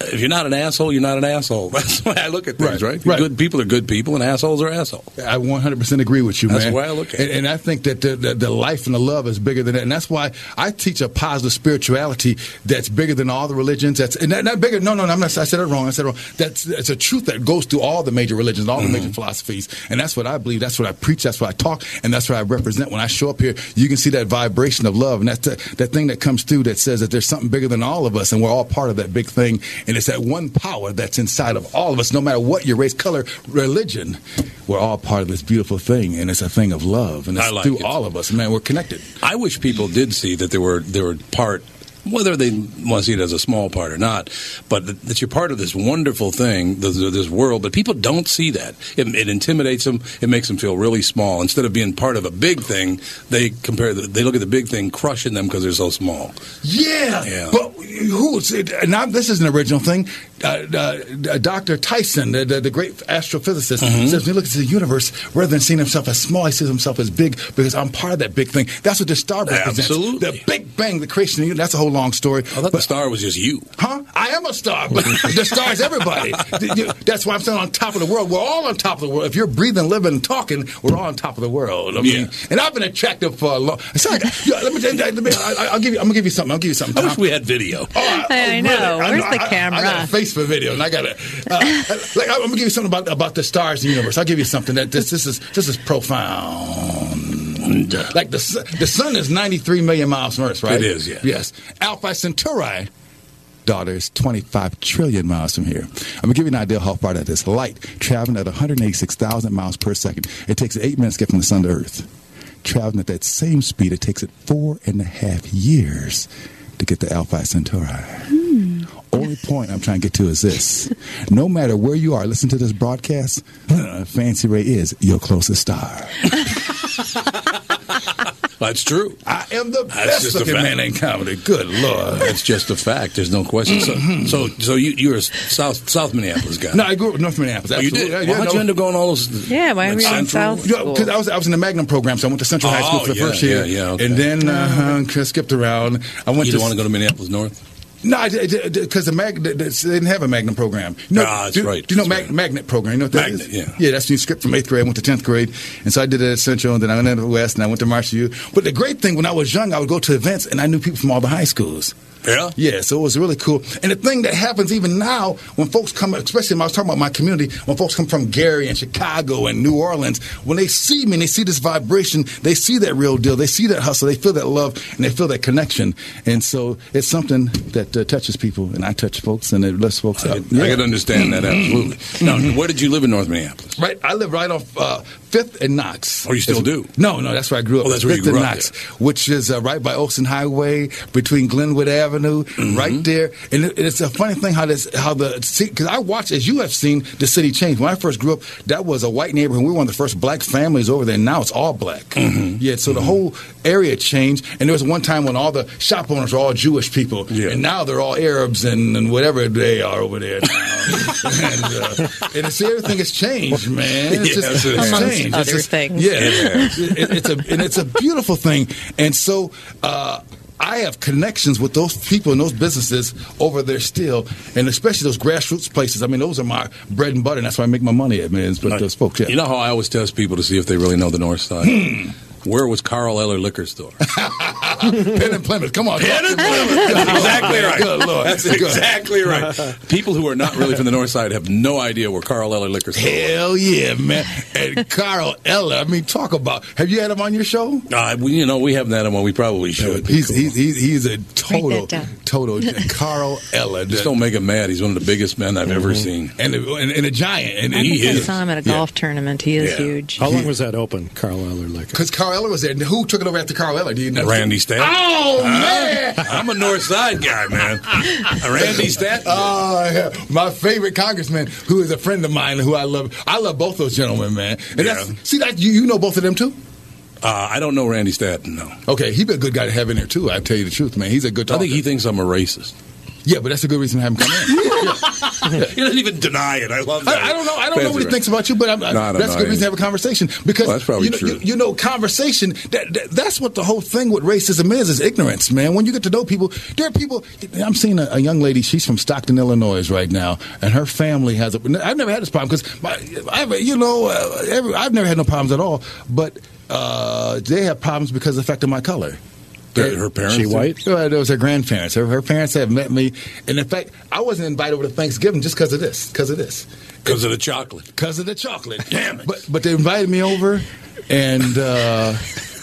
If you're not an asshole, you're not an asshole. That's the way I look at things, Right, right? right. Good people are good people, and assholes are assholes. I 100% agree with you, That's man. the way I look at and, it. And I think that the, the, the life and the love is bigger than that. And that's why I teach a positive spirituality that's bigger than all the religions. That's and not, not bigger. No, no, no. I'm not, I said it wrong. I said it wrong. That's it's a truth that goes through all the major religions, all the Mm-hmm. major philosophies. And that's what I believe. That's what I preach. That's what I talk. And that's what I represent. When I show up here, you can see that vibration of love. And that's the, that thing that comes through that says that there's something bigger than all of us. And we're all part of that big thing. And it's that one power that's inside of all of us, no matter what your race, color, religion. We're all part of this beautiful thing. And it's a thing of love. And it's like through it. all of us. Man, we're connected. I wish people did see that they were they were part, whether they want to see it as a small part or not, but that, that you're part of this wonderful thing, this, this world. But people don't see that. It, it intimidates them. It makes them feel really small. Instead of being part of a big thing, they compare. The, they look at the big thing crushing them because they're so small. Yeah, Yeah. but who's now? This is an original thing. Uh, uh, Dr. Tyson, the, the, the great astrophysicist, Mm-hmm. says when he looks at the universe, rather than seeing himself as small, he sees himself as big because I'm part of that big thing. That's what the star represents. Absolutely. The Big Bang, the creation of the universe. That's a whole long story. I thought the star was just you. Huh? I am a star, but the star is everybody. That's why I'm saying on top of the world. We're all on top of the world. If you're breathing, living, and talking, we're all on top of the world. I mean, Yeah. and I've been attractive for a long. So I, yeah, let me, let me, I, I'll give you. I'm gonna give you something. I'll give you something. I wish we had video. Oh, I know. Where's the I, I camera? got a face for video, and I got a. Uh, like, I'm gonna give you something about about the stars in the universe. I'll give you something that this this is this is profound. Like the sun- the sun is 93 million miles from Earth, right? It is, yeah. Yes. Alpha Centauri. Daughter is 25 trillion miles from here. I'm gonna give you an idea how far that is. Light traveling at 186,000 miles per second. It takes eight minutes to get from the sun to Earth. Traveling at that same speed, it takes it four and a half years to get to Alpha Centauri. Only point I'm trying to get to is this: no matter where you are, listen to this broadcast. Fancy Ray is your closest star. That's true. I am the That's best just a looking fact. man in comedy. Good lord. That's just a fact. There's no question. So, so, so you, you're a South South Minneapolis guy. No, I grew up in North Minneapolis. Oh, you did. Absolutely. Well, how'd no. you end up going all those? Yeah, why like were you in Central? South Yeah, School? because I was I was in the Magnum program, so I went to Central High School Oh, for the yeah, first year, yeah, yeah, okay. and then uh, skipped around. I went You to don't want to go to Minneapolis North? No, because the mag they they didn't have a Magnum program. You know, Ah, that's do, right, Do you know mag, Magnet program? You know what that Magnet, is? yeah. Yeah, that's the script from eighth grade. I went to tenth grade, and so I did it at Central, and then I went to the West, and I went to Marshall U. But the great thing, when I was young, I would go to events, and I knew people from all the high schools. Yeah. Yeah, so it was really cool. And the thing that happens even now, when folks come, especially when I was talking about my community, when folks come from Gary and Chicago and New Orleans, when they see me and they see this vibration, they see that real deal, they see that hustle, they feel that love, and they feel that connection. And so it's something that uh, touches people, and I touch folks, and it lifts folks I, up. I can understand that absolutely. Now, where did you live in North Minneapolis? Right, I live right off uh, Fifth and Knox. Oh, you still It's- do? No, no, that's where I grew up. Oh, that's where you Fifth grew and up Knox, which is uh, right by Olson Highway, between Glenwood Avenue, Mm-hmm. right there. And it, it's a funny thing how this, how the, because I watched, as you have seen, the city change. When I first grew up, that was a white neighborhood. We were one of the first black families over there. Now it's all black. Mm-hmm. Yeah, so the whole area changed. And there was one time when all the shop owners were all Jewish people, Yeah. and now they're all Arabs and, and whatever they are over there and, uh, and it's, everything has changed, man. It's just Yes, it's has. Changed. Amongst It's just- other things. Yeah, It. It- it's a and it's a beautiful thing. And so. Uh, I have connections with those people and those businesses over there still, and especially those grassroots places. I mean, those are my bread and butter, and that's where I make my money at, man. Is with those folks. Yeah. You know how I always test people to see if they really know the North Side? Hmm. Where was Carl Eller Liquor Store? Penn and Plymouth. Come on, Penn and. Plymouth. That's exactly right. Good Lord. That's Good. exactly right. People who are not really from the North Side have no idea where Carl Eller Liquor Store is. Hell yeah, man! And Carl Eller. I mean, talk about. Have you had him on your show? Uh, we, you know, we haven't had him on. We probably should. He's he's he's, he's a total total Carl Eller. Just don't make him mad. He's one of the biggest men I've ever seen. and a, and, and a giant, and I he think I saw him at a golf tournament. He is Yeah. huge. How long was that open, Carl Eller Liquor? Because Carl Eller was there. And who took it over after Carl Eller? Do you know? Randy Staten. Oh man! I'm a North Side guy, man. Randy Staten. Oh, yeah. my favorite congressman, who is a friend of mine, who I love. I love both those gentlemen, man. And Yeah. that's, see that you, you know both of them too. Uh, I don't know Randy Staten, no. Okay, he'd be a good guy to have in there too. I tell you the truth, man. He's a good. I think he thinks I'm a racist. Yeah, but that's a good reason to have him come in. he doesn't even deny it. I love that. I, I don't know. I don't know what he Fancy thinks about you, but I'm, No, I that's a good reason to have a conversation because Well, that's probably you know, true. You, you know, conversation. That, that, that's what the whole thing with racism is: is ignorance, man. When you get to know people, there are people. I'm seeing a, a young lady. She's from Stockton, Illinois, right now, and her family has. A, I've never had this problem because, you know, uh, every, I've never had no problems at all, but. Uh, they have problems because of the fact of my color. Her- her parents She white? it was her grandparents. Her, her parents have met me, and in fact, I wasn't invited over to Thanksgiving just because of this. Because of this. Because of the chocolate. Because of the chocolate. Damn it! But but they invited me over, and uh,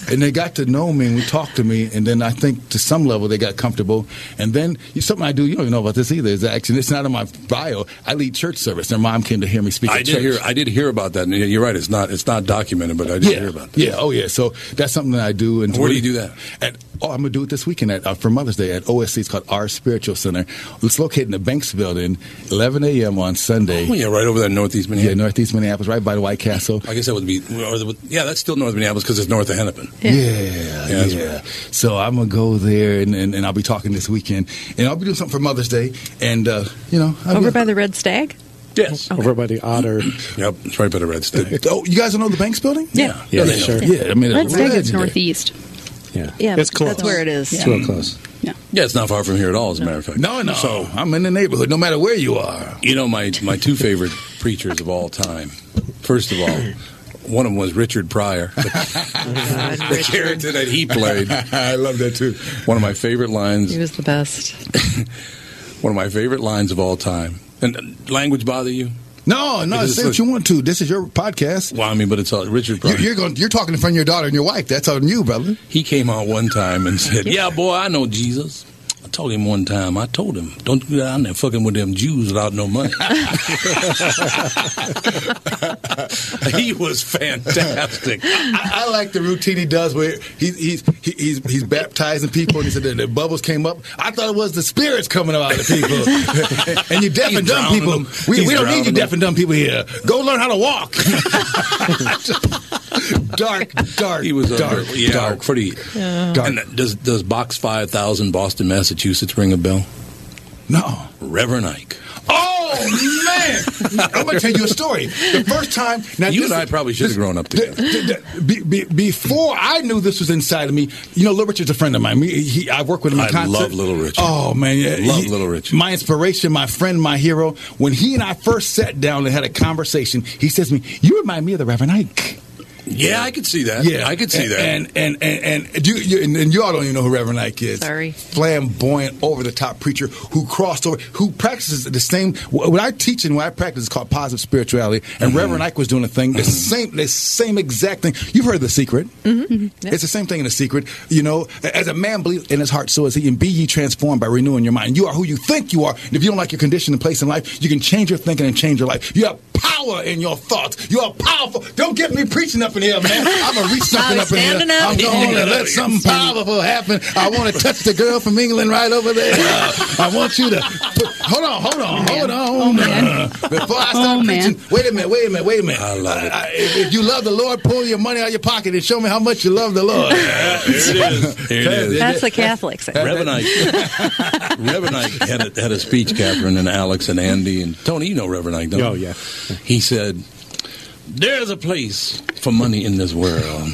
and they got to know me and we talked to me, and then I think to some level they got comfortable, and then something I do. You don't even know about this either. Is actually it's not in my bio. I lead church service. Their mom came to hear me speak. I did church. hear. I did hear about that. And you're right. It's not. It's not documented, but I did yeah, hear about that. Yeah, oh yeah. So that's something that I do. And Where do you do that? At, oh, I'm gonna do it this weekend at uh, for Mother's Day at OSC. It's called Our Spiritual Center. It's located in the Banks Building, 11 a.m. on Sunday. Oh, yeah, right over there in Northeast Yeah, Minneapolis. Northeast Minneapolis, right by the White Castle. I guess that would be. Or the, yeah, that's still North Minneapolis because it's north of Hennepin. Yeah, Yeah, yeah. that's So I'm gonna go there, and, and, and I'll be talking this weekend, and I'll be doing something for Mother's Day, and uh, you know, I'll Over be- by the Red Stag? Yes. Over by the Otter. Yep. It's right by the Red Stag. Oh, you guys don't know the Banks Building? Yeah. Yeah, they know. sure. Yeah, I mean, Red it's Stag is legendary. northeast. Yeah. Yeah, it's close. that's where it is. It's real close. Yeah. Yeah, it's not far from here at all. As a matter of fact. No, no. So I'm in the neighborhood, no matter where you are. you know my my two favorite preachers of all time. First of all. One of them was Richard Pryor, the, the character that he played. I love that too. One of my favorite lines. He was the best. One of my favorite lines of all time. And uh, language bother you? No, no, Because say it's what you want to. This is your podcast. Well, I mean, but it's all Richard Pryor. You're, you're going. You're talking in front of your daughter and your wife. That's on you, brother. He came out one time and said, "Yeah, boy, I know Jesus." I told him one time. I told him, "Don't go down there fucking with them Jews without no money." he was fantastic. I, I like the routine he does where he's he's he- he's he's baptizing people, and he said that the bubbles came up. I thought it was the spirits coming out of the people. and you deaf He's and dumb people, them. we, He's we don't need you deaf and dumb people here. Go learn how to walk. dark, dark. He was dark, under, yeah, dark. pretty. Dark. And does does Box Five Thousand, Boston, Massachusetts, ring a bell? No. Reverend Ike. Oh man! I'm gonna tell you a story. The first time, now You and I probably should have grown up together. D- d- be, be, before I knew this was inside of me, you know, Little Richard's a friend of mine. Me, he, I work with him in I concert. love Little Richard. Oh man, yeah, Love he- Little Richard. My inspiration, my friend, my hero. When he and I first sat down and had a conversation, he says to me, "You remind me of the Reverend Ike." Yeah, I could see that. Yeah, I could see and, that. And and and, and, you, you, and, and you all don't even know who Reverend Ike is. Sorry. flamboyant, over the top preacher who crossed over, who practices the same. What I teach and what I practice is called positive spirituality. And Mm-hmm. Reverend Ike was doing a thing, the same, the same exact thing. You've heard of the secret. Mm-hmm. It's the same thing in the secret. You know, as a man believes in his heart, so is he. And be ye transformed by renewing your mind. You are who you think you are. And if you don't like your condition and place in life, you can change your thinking and change your life. You have power in your thoughts. You are powerful. Don't get me preaching up in here, man. I'm gonna reach something up in here. up? I'm going to let something powerful happen. I want to touch the girl from England right over there. I want you to put, hold on, hold on, hold on. Oh, man. Uh, Before I start Oh, man. preaching, wait a minute, wait a minute, wait a minute. I love it. I- if, if you love the Lord, pull your money out of your pocket and show me how much you love the Lord. Here it is. Here it is. That's the Catholics. Reverend Ike. Reverend Ike had a, had a speech, Catherine and Alex and Andy and Tony. You know Reverend Ike, don't you? Oh, yeah. He said, There's a place for money in this world.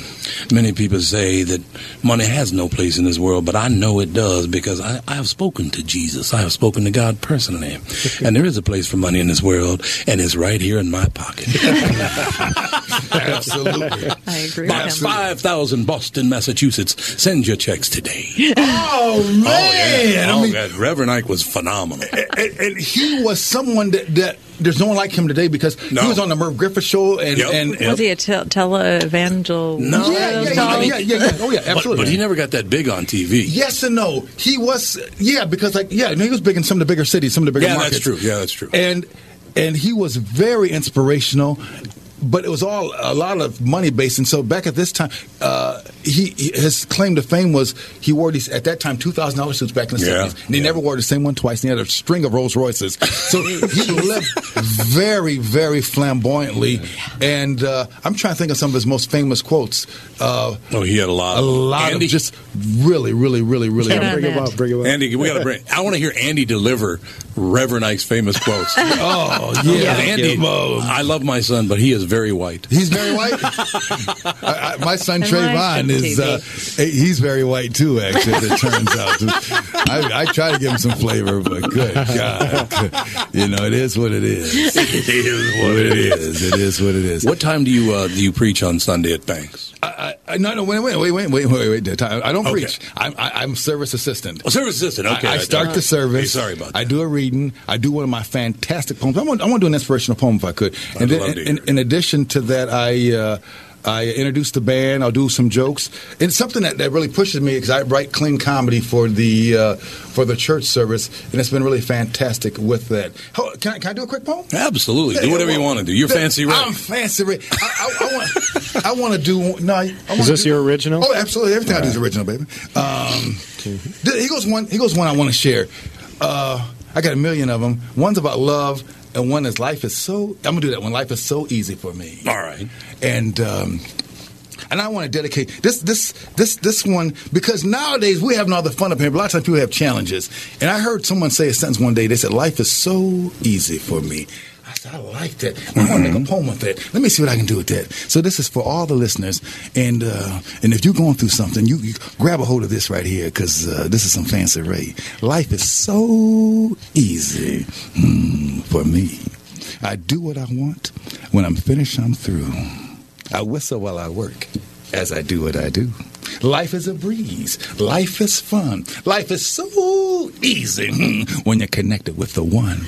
Many people say that money has no place in this world, but I know it does because I, I have spoken to Jesus. I have spoken to God personally. And there is a place for money in this world, and it's right here in my pocket. Absolutely. I agree By with 5,000 Boston, Massachusetts. Send your checks today. Oh man! Oh, yeah. I Oh, mean, Reverend Ike was phenomenal. and, and he was someone that, that there's no one like him today because No. he was on the Merv Griffith show and, Yep. and Was he a te- televangel? No. yeah, yeah, yeah, yeah, yeah, yeah. Oh yeah, absolutely. but he never got that big on TV. Yes and no. He was, yeah, because like, yeah, no, he was big in some of the bigger cities, some of the bigger Yeah, markets. that's true. Yeah, that's true. And and he was very inspirational. But it was all a lot of money based, and so back at this time, uh, he, he his claim to fame was he wore these at that time two thousand dollars suits back in the Yeah, and he never wore the same one twice. And he had a string of Rolls Royces, so he lived very, very flamboyantly. And uh, I'm trying to think of some of his most famous quotes. Uh, Oh, he had a lot. a lot Andy, of just really, really, really, really. Get Bring him up. Bring him up. Andy, we got to bring. I want to hear Andy deliver Reverend Ike's famous quotes. Oh yeah, Andy, I love my son, but he is very white. He's very white. I, I, my son And Trayvon is uh, he's very white too. Actually, as it turns out, I, I try to give him some flavor, but good God, you know it is what it is. it is what It is. It is what it is. What time do you uh, do you preach on Sunday at Banks? I, I, no, no, wait, wait, wait, wait, wait, wait, wait. I don't Okay. preach. I'm, I, I'm service assistant. Oh, service assistant. Okay, I, I start the service. Hey, sorry about that. I do a reading. I do one of my fantastic poems. I want, I want to do an inspirational poem if I could. And love then, in, in addition to that, I. Uh, I introduce the band. I'll do some jokes. It's something that, that really pushes me because I write clean comedy for the uh, for the church service, and it's been really fantastic with that. How, can, I, can I do a quick poem? Absolutely. Do whatever you want to do. You're fancy Ray. I'm fancy Ray. I, I, I want. I want to do. No, I wanna Is this do- your original? Oh, absolutely. Everything I do is original, baby. Um, he goes one. He goes one. I want to share. Uh, I got a million of them. One's about love, and one is life is so. I'm gonna do that one. Life is so easy for me. All right. And. Um, and I want to dedicate this this this this one because nowadays we're having all the fun up here. But a lot of times people have challenges. And I heard someone say a sentence one day. They said, "Life is so easy for me." I said, "I like that. I want to make a poem with that. Let me see what I can do with that." So this is for all the listeners. And uh, and if you're going through something, you, you grab a hold of this right here because uh, this is some fancy Ray. Life is so easy mm, for me. I do what I want. When I'm finished, I'm through. I whistle while I work as I do what I do. Life is a breeze. Life is fun. Life is so easy hmm, when you're connected with the one.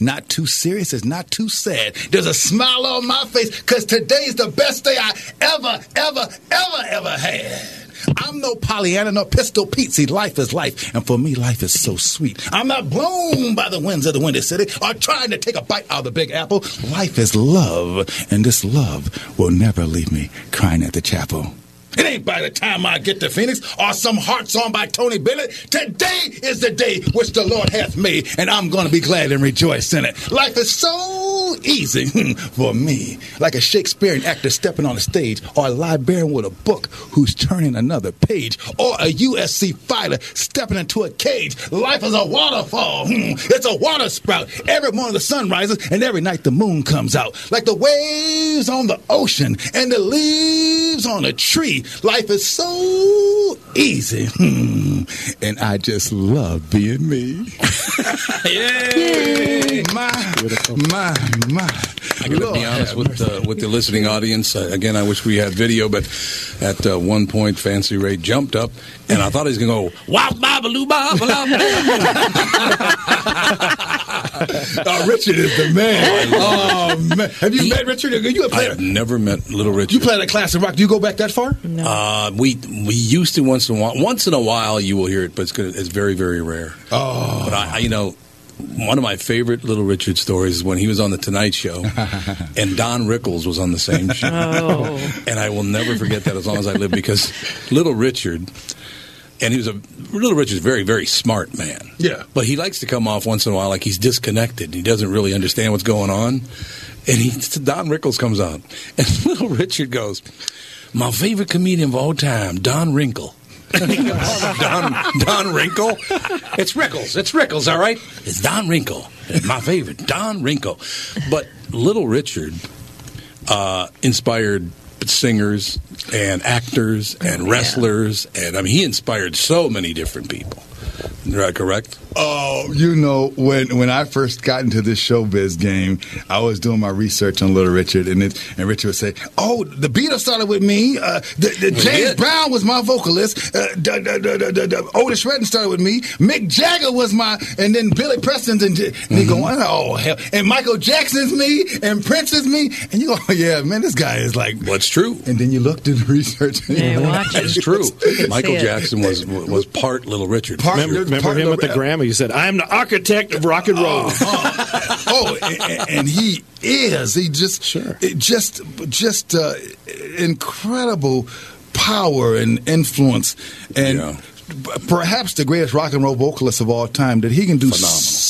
Not too serious, it's not too sad. There's a smile on my face because today's the best day I ever, ever, ever, ever had. I'm no Pollyanna, no Pistol Pete. See, life is life, and for me, life is so sweet. I'm not blown by the winds of the Windy City or trying to take a bite out of the Big Apple. Life is love, and this love will never leave me crying at the chapel. It ain't by the time I get to Phoenix or some heart song by Tony Bennett. Today is the day which the Lord hath made, and I'm going to be glad and rejoice in it. Life is so easy for me, like a Shakespearean actor stepping on a stage, or a librarian with a book who's turning another page, or a UFC fighter stepping into a cage. Life is a waterfall. Hmm, It's a water spout. Every morning the sun rises, and every night the moon comes out, like the waves on the ocean and the leaves on a tree. Life is so easy, Hmm, and I just love being me. Yay! My, my, my. I got to be honest with uh, with the listening audience. Uh, again, I wish we had video, but at uh, one point, Fancy Ray jumped up, and I thought he was going to go wow, babaloo, Oh, Richard is the man. Oh, man. Have you met Richard? You a player? I have never met Little Richard. you played at Class of Rock. Do you go back that far? Uh, we we used to once in a while. Once in a while, you will hear it, but it's good. It's very very rare. Oh, But I, I, you know, one of my favorite Little Richard stories is when he was on the Tonight Show, and Don Rickles was on the same show. Oh. and I will never forget that as long as I live because Little Richard, and he was a Little Richard's a very very smart man. Yeah. but he likes to come off once in a while like he's disconnected. He doesn't really understand what's going on, and he Don Rickles comes on, and Little Richard goes, "My favorite comedian of all time, Don Wrinkle." Don Don Wrinkle. It's Rickles. It's Rickles. All right. It's Don Wrinkle. My favorite, Don Wrinkle. But Little Richard uh, inspired singers and actors and wrestlers, and I mean, he inspired so many different people. Is that correct? Oh, you know, when when I first got into this showbiz game, I was doing my research on Little Richard, and it, and Richard would say, "Oh, the Beatles started with me. Uh, the, the James did. Brown was my vocalist. Uh, the, the, the, the, the, the Otis Redding started with me. Mick Jagger was my, and then Billy Preston's, and, J- and you go, oh hell, and Michael Jackson's me, and Prince is me, and you go, oh, yeah, man, this guy is like, what's true? And then you look through the research, and you go, It's true. Michael. Jackson was was part Little Richard. remember remember him at the Grammy? He said, "I'm the architect of rock and roll." oh, and, and he is. He just, it just, just uh, incredible power and influence, and perhaps the greatest rock and roll vocalist of all time. That he can do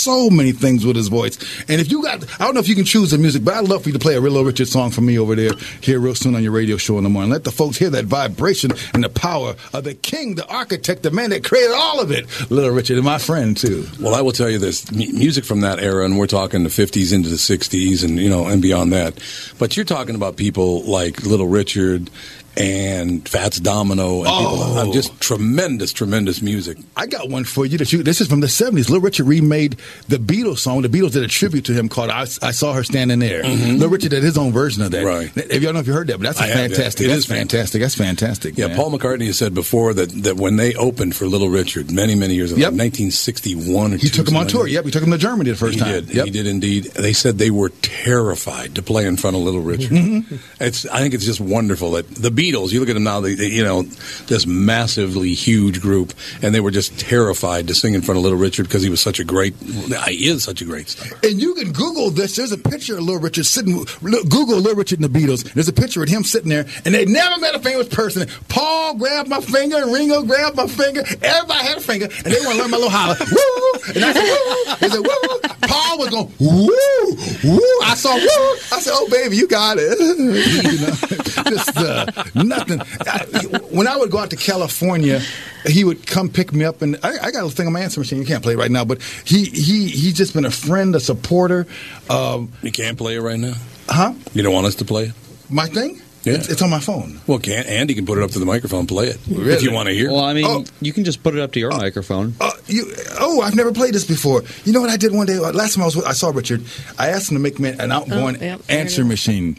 so many things with his voice. And if you got, I don't know if you can choose the music, but I'd love for you to play a Little Richard song for me over there here real soon on your radio show in the morning. Let the folks hear that vibration and the power of the king, the architect, the man that created all of it. Little Richard, and my friend too. Well, I will tell you this: mu- music from that era, and we're talking the '50s into the '60s, and you know, and beyond that. But you're talking about people like Little Richard and Fats Domino, and people Oh. uh, just tremendous, tremendous music. I got one for you that you. This is from the seventies. Little Richard remade the Beatles song. The Beatles did a tribute to him called "I, I Saw Her Standing There." Little Richard did his own version of that. Right. If y'all know if you heard that, but that's a I have, yeah. fantastic. It that's is fantastic. That's fantastic. Yeah, man. Paul McCartney has said before that, that when they opened for Little Richard many, many years ago, 1961 or He took him on tour. like Yep, he took him to Germany the first he time. Did. Yep. He did indeed. They said they were terrified to play in front of Little Richard. Mm-hmm. It's. I think it's just wonderful that the Beatles. You look at them now. They, they, you know, this massively huge group, and they were just terrified to sing in front of Little Richard because he was such a great. He is such a great star. And you can Google this. There's a picture of Little Richard sitting. Google Little Richard and the Beatles. There's a picture of him sitting there, and they never met a famous person. Paul grabbed my finger, Ringo grabbed my finger. Everybody had a finger, and they want to learn my little holler. Woo! And I said, woo! They said, woo! Paul was going, woo! Woo! I saw woo! I said, oh, baby, you got it. you know, just uh, nothing. I, when I would go out to California, he would come pick me up, and I, I got a thing on my answer machine. You can't play it right now, but he he he's just been a friend, a supporter. Um, You can't play it right now. Huh? You don't want us to play it? My thing? Yeah. It's, it's on my phone. Well, can Andy can put it up to the microphone, and play it if you want to hear. Well, I mean, Oh. you can just put it up to your microphone. Uh, you, oh, I've never played this before. You know what I did one day? Last time I was, with, I saw Richard. I asked him to make me an outgoing Oh, yep, answer machine,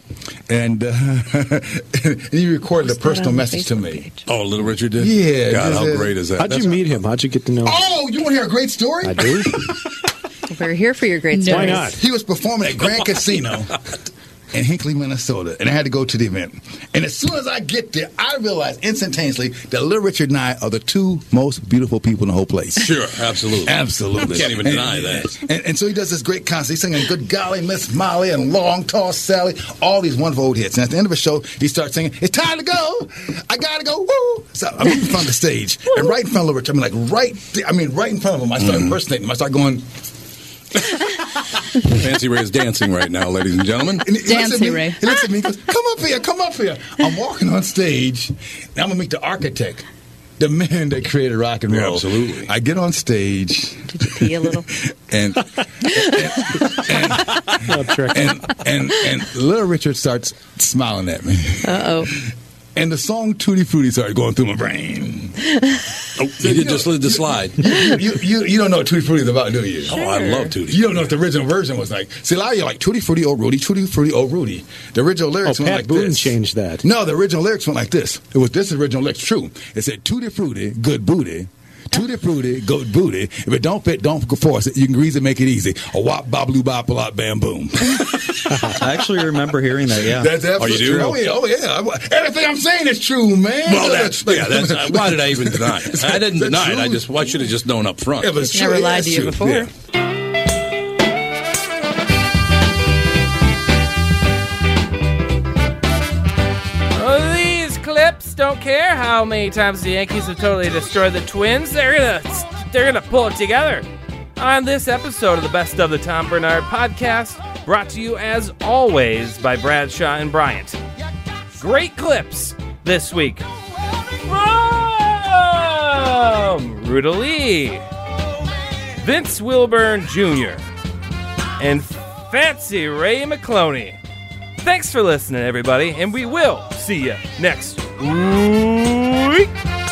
and, uh, and he recorded a personal message to me. Oh, Little Richard did. Yeah, God, just, how uh, great is that? How'd you meet him? How'd you get to know him? Oh, you want to hear a great story? I do. We're here for your great story. Why not? He was performing at Grand Casino in Hinckley, Minnesota, and I had to go to the event. And as soon as I get there, I realized instantaneously that Little Richard and I are the two most beautiful people in the whole place. Sure, absolutely. Absolutely. I can't even And- deny that. And, and so he does this great concert. He's singing Good Golly, Miss Molly, and Long Tall Sally, all these wonderful old hits. And at the end of the show, he starts singing, It's time to go. I gotta go. Woo. So I'm in front of the stage. And right in front of Little Richard, I mean, like right, th- I mean, right in front of him, I start mm. impersonating him. I start going, Fancy Ray is dancing right now, ladies and gentlemen. And he looks at Dancy me, Ray. He looks at me and goes, Come up here, come up here. I'm walking on stage, and I'm going to meet the architect, the man that created rock and roll. absolutely. I get on stage, Did you pee a little? and No trick. and, and, and Little Richard starts smiling at me. Uh oh. And the song Tutti Frutti started going through my brain. Oh, he did just lead the slide. You, you, you don't know what Tutti Frutti is about, do you? Oh, I love Tutti. You don't know what the original version was like. See, a lot of you are like Tutti Frutti, oh Rudy, Tutti Frutti, oh Rudy. The original Oh, lyrics went Pat like Boone this. changed that. No, the original lyrics went like this. It was this original lyrics. True. It said Tutti Frutti, good booty. Tutti Frutti, good booty. If it don't fit, don't force it. You can grease it, make it easy. A wop, bop, blue, bop, a lot, bam, boom. I actually remember hearing that. Yeah. That's absolutely you do? true. Oh yeah, oh yeah. Everything I'm saying is true, man. Well, that's yeah. That's uh, why did I even deny it? I didn't That's deny it. I just why should have just known up front. Yeah, but it's true. Never Yeah, lied it's to you true. before. Yeah. Don't care how many times the Yankees have totally destroyed the Twins. They're gonna they're gonna pull it together. On this episode of the Best of the Tom Barnard podcast, brought to you as always by Bradshaw and Bryant. Great clips this week from Lee, Vince Wilburn Jr., and Fancy Ray McCloney. Thanks for listening, everybody, and we will see you next week.